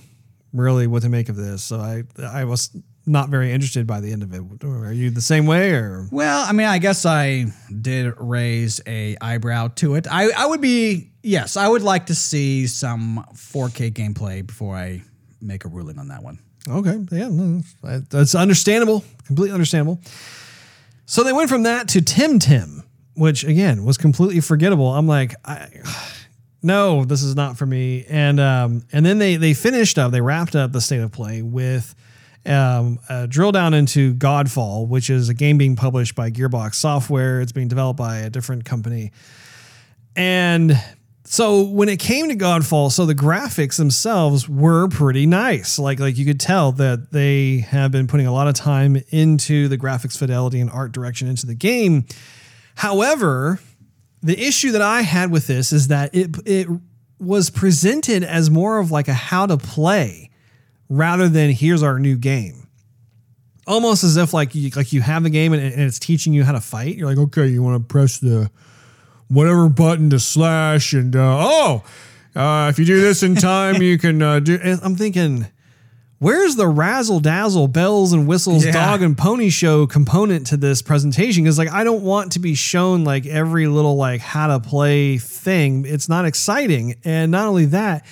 really what to make of this. So I I was not very interested by the end of it. Are you the same way or? Well, I mean, I guess I did raise a eyebrow to it. I, I would be yes, I would like to see some 4K gameplay before I make a ruling on that one. Okay, yeah, that's- understandable, completely understandable. So they went from that to Temtem, which again was completely forgettable. I'm like, I, no, this is not for me. And um, and then they they finished up, they wrapped up the state of play with um, a drill down into Godfall, which is a game being published by Gearbox Software. It's being developed by a different company, and so when it came to Godfall, so the graphics themselves were pretty nice. Like like you could tell that they have been putting a lot of time into the graphics fidelity and art direction into the game. However, the issue that I had with this is that it it was presented as more of like a how to play rather than here's our new game. Almost as if like you, like you have the game and, and it's teaching you how to fight. You're like, okay, you want to press the whatever button to slash and uh, oh uh, if you do this in time you can uh, do and i'm thinking where's the razzle dazzle bells and whistles Yeah. dog and pony show component to this presentation because like i don't want to be shown like every little like how to play thing it's not exciting and not only that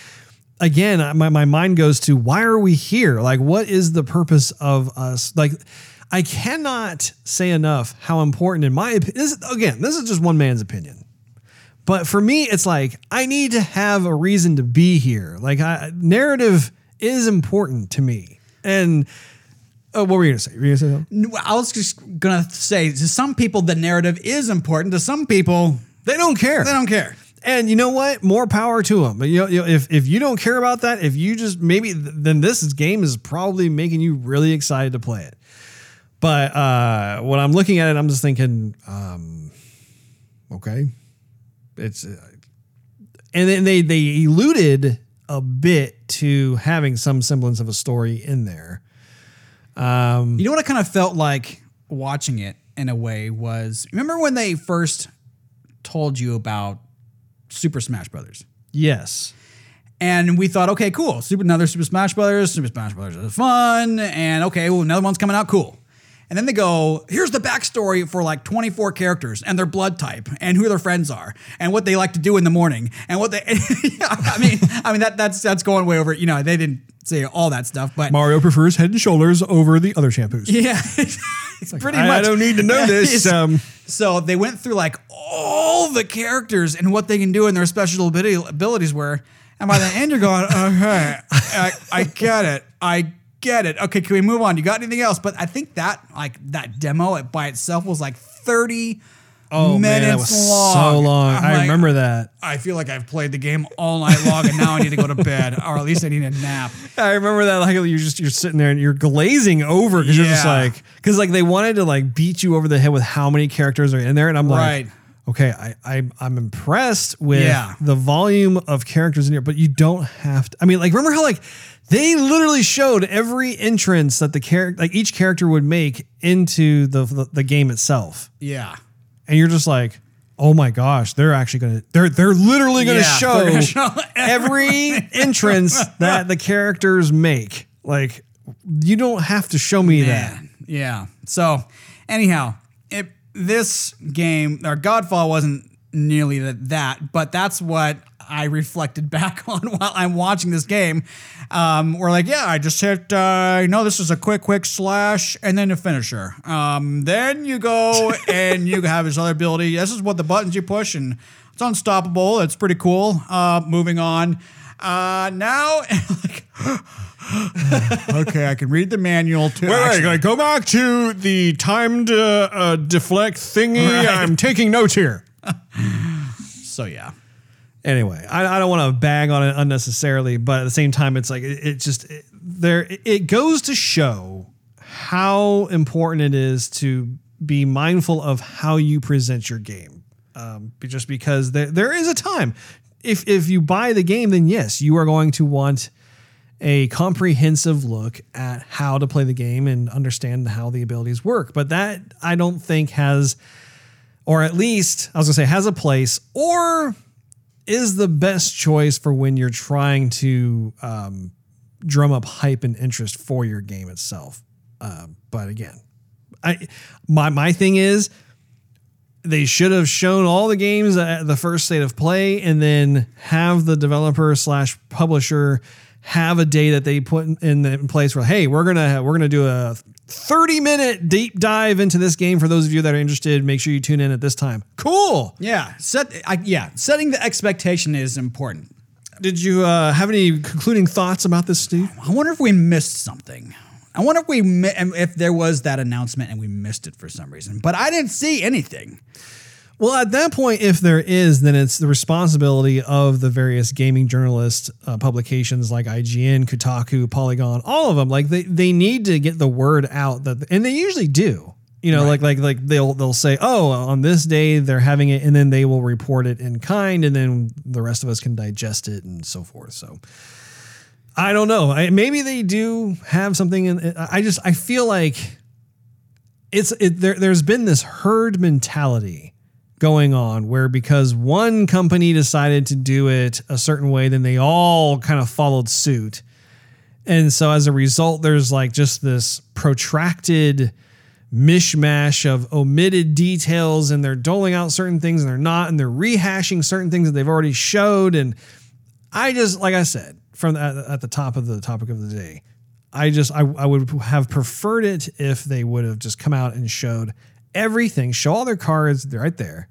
again my, my mind goes to why are we here like what is the purpose of us like i cannot say enough how important in my opinion this, again this is just one man's opinion but for me, it's like I need to have a reason to be here. Like I, narrative is important to me. And uh, what were you gonna say? Were you gonna say something? I was just gonna say to some people the narrative is important. To some people, They don't care. they don't care. And you know what? More power to them. You know, you know, if if you don't care about that, if you just maybe then this game is probably making you really excited to play it. But uh, when I'm looking at it, I'm just thinking, um, okay, it's, uh, and then they they eluded a bit to having some semblance of a story in there. Um, You know what I kind of felt like watching it in a way was remember when they first told you about Super Smash Brothers? Yes. And we thought, okay, cool. Super another Super Smash Brothers. Super Smash Brothers is fun. And okay, well, another one's coming out. Cool. And then they go, here's the backstory for like 24 characters and their blood type and who their friends are and what they like to do in the morning and what they. I mean, I mean that that's that's going way over. You know, they didn't say all that stuff, but Mario prefers Head and Shoulders over the other shampoos. yeah, it's pretty I, much. I don't need to know this. Um, So they went through like all the characters and what they can do and their special ability, abilities were. And by the end, you're going, okay, I, I get it. I get it. Okay, can we move on? You got anything else? But I think that like that demo by itself was like 30 oh minutes man, that was long. so long. I'm I like, remember that. I feel like I've played the game all night long and now I need to go to bed or at least I need a nap. I remember that. Like you're just you're sitting there and you're glazing over because you're just like because like they wanted to like beat you over the head with how many characters are in there, and I'm like. Right. Okay, I, I I'm impressed with Yeah. the volume of characters in here, but you don't have to. I mean, like remember how like they literally showed every entrance that the character, like each character would make into the, the the game itself, Yeah. and you're just like, oh my gosh, they're actually gonna they're they're literally gonna Yeah, show gonna show every entrance that the characters make. Like, you don't have to show me that. Yeah. So, anyhow, it, this game, or Godfall, wasn't nearly that, that, but that's what I reflected back on while I'm watching this game. Um, we're like, yeah, I just hit, uh, you know, this is a quick, quick slash and then a finisher. Um, then you go and you have this other ability. This is what the buttons you push, and it's unstoppable. It's pretty cool. Uh, moving on. Uh, now, like, okay, I can read the manual too. Wait, wait, wait, go back to the timed uh, uh, deflect thingy. Right. I'm taking notes here. So yeah, Anyway, I, I don't want to bag on it unnecessarily, but at the same time, it's like it, it just it, there. It goes to show how important it is to be mindful of how you present your game. Um, just because there there is a time, if if you buy the game, then yes, you are going to want a comprehensive look at how to play the game and understand how the abilities work. But that I don't think has, or at least I was gonna say has a place, or is the best choice for when you're trying to um, drum up hype and interest for your game itself. Uh, but again, I my my thing is they should have shown all the games at the first state of play and then have the developer slash publisher have a day that they put in, in, place where hey we're gonna we're gonna do a 30 minute deep dive into this game for those of you that are interested make sure you tune in at this time cool yeah. Set, I, yeah. Setting the expectation is important. did you uh, have any concluding thoughts about this steve I wonder if we missed something. I wonder if we mi- if there was that announcement and we missed it for some reason. But I didn't see anything. Well, at that point, if there is, then it's the responsibility of the various gaming journalist uh, publications like IGN, Kotaku, Polygon, all of them. Like they, they need to get the word out that, and they usually do. You know, like like like they'll they'll say, oh, on this day they're having it, and then they will report it in kind, and then the rest of us can digest it and so forth. So. I don't know. I, maybe they do have something. In, I just I feel like it's it, there. There's been this herd mentality going on where because one company decided to do it a certain way, then they all kind of followed suit, and so as a result, there's like just this protracted mishmash of omitted details, and they're doling out certain things and they're not, and they're rehashing certain things that they've already showed, and I just like I said from the, at, the top of the topic of the day, I just I, I would have preferred it if they would have just come out and showed everything, show all their cards, right there,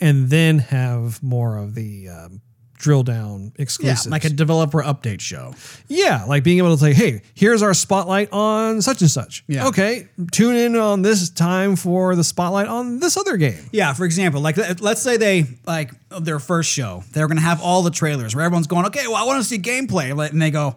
and then have more of the um, drill down Yeah, like a developer update show. Yeah, like being able to say, hey, here's our spotlight on such and such. Yeah. Okay, tune in on this time for the spotlight on this other game. Yeah, for example, like let- let's say they like their first show, they're gonna have all the trailers where everyone's going, okay, well, I want to see gameplay, and they go,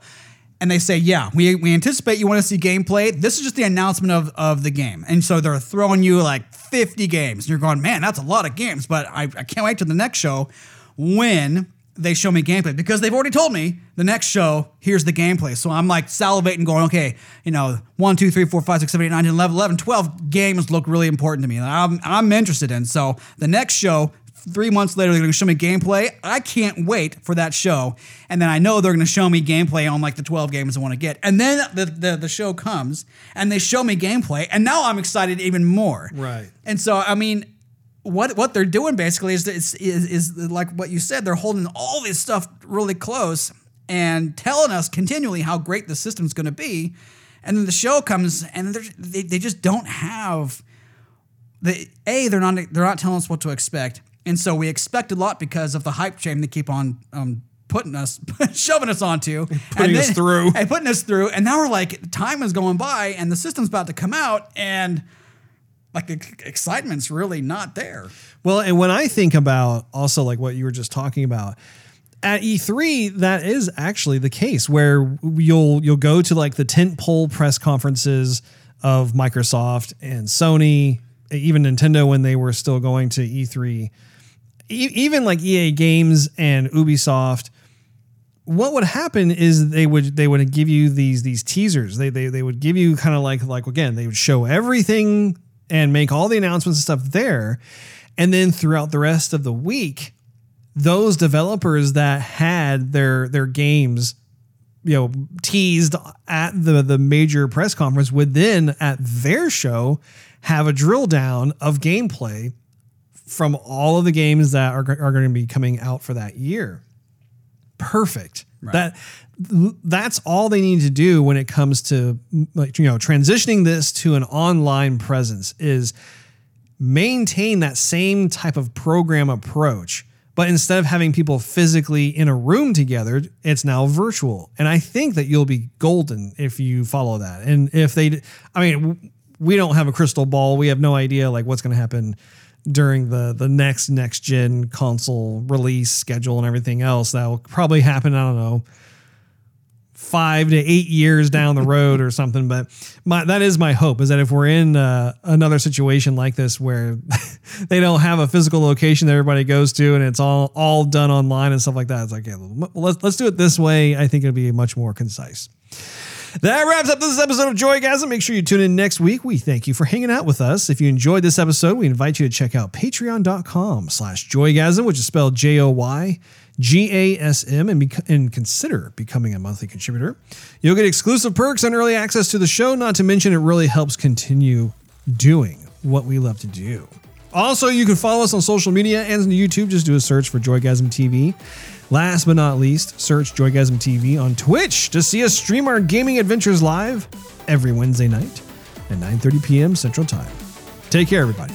and they say, yeah, we, we anticipate you want to see gameplay. This is just the announcement of of the game, and so they're throwing you like fifty games, and you're going, man, that's a lot of games, but I, I can't wait to the next show when they show me gameplay. Because they've already told me the next show here's the gameplay. So i'm like salivating going okay you know 1 2 3 4 5 6 7 8 9 10 11 11 12 games look really important to me I'm, I'm interested in. So the next show three months later they're going to show me gameplay i can't wait for that show and then i know they're going to show me gameplay on like the 12 games i want to get and then the, the, the show comes and they show me gameplay and now i'm excited even more Right. and so i mean what what they're doing basically is, is is is like what you said. They're holding all this stuff really close, and telling us continually how great the system's going to be. And then the show comes and they, they just don't have the a they're not they're not telling us what to expect, and so we expect a lot because of the hype train they keep on um, putting us shoving us onto, Putting and us through. and putting us through, and now we're like time is going by and the system's about to come out and. Like the excitement's really not there. Well, and when I think about also like what you were just talking about at E3, that is actually the case where you'll you'll go to like the tent pole press conferences of Microsoft and Sony, even Nintendo when they were still going to E3, e- even like EA Games and Ubisoft what would happen is they would they would give you these these teasers. They they, they would give you kind of like like again they would show everything and make all the announcements and stuff there, and then throughout the rest of the week, those developers that had their their games you know teased at the the major press conference would then at their show have a drill down of gameplay from all of the games that are, are going to be coming out for that year perfect. That that's all they need to do when it comes to like you know transitioning this to an online presence is maintain that same type of program approach. But instead of having people physically in a room together, it's now virtual. And I think that you'll be golden if you follow that. And if they, I mean, we don't have a crystal ball. We have no idea like what's going to happen during the the next next gen console release schedule and everything else. That will probably happen. I don't know, five to eight years down the road or something. But my that is my hope is that if we're in uh, another situation like this where they don't have a physical location that everybody goes to and it's all all done online and stuff like that, it's like yeah, let's let's do it this way. I think it'll be much more concise. That wraps up this episode of Joygasm. Make sure you tune in next week. We thank you for hanging out with us. If you enjoyed this episode, we invite you to check out patreon.com slash joygasm, which is spelled J-O-Y G-A-S-M, and, bec- and consider becoming a monthly contributor. You'll get exclusive perks and early access to the show, not to mention it really helps continue doing what we love to do. Also, you can follow us on social media and on YouTube. Just do a search for Joygasm TV. Last but not least, search Joygasm TV on Twitch to see us stream our gaming adventures live every Wednesday night at 9:30 p.m. Central Time. Take care, everybody.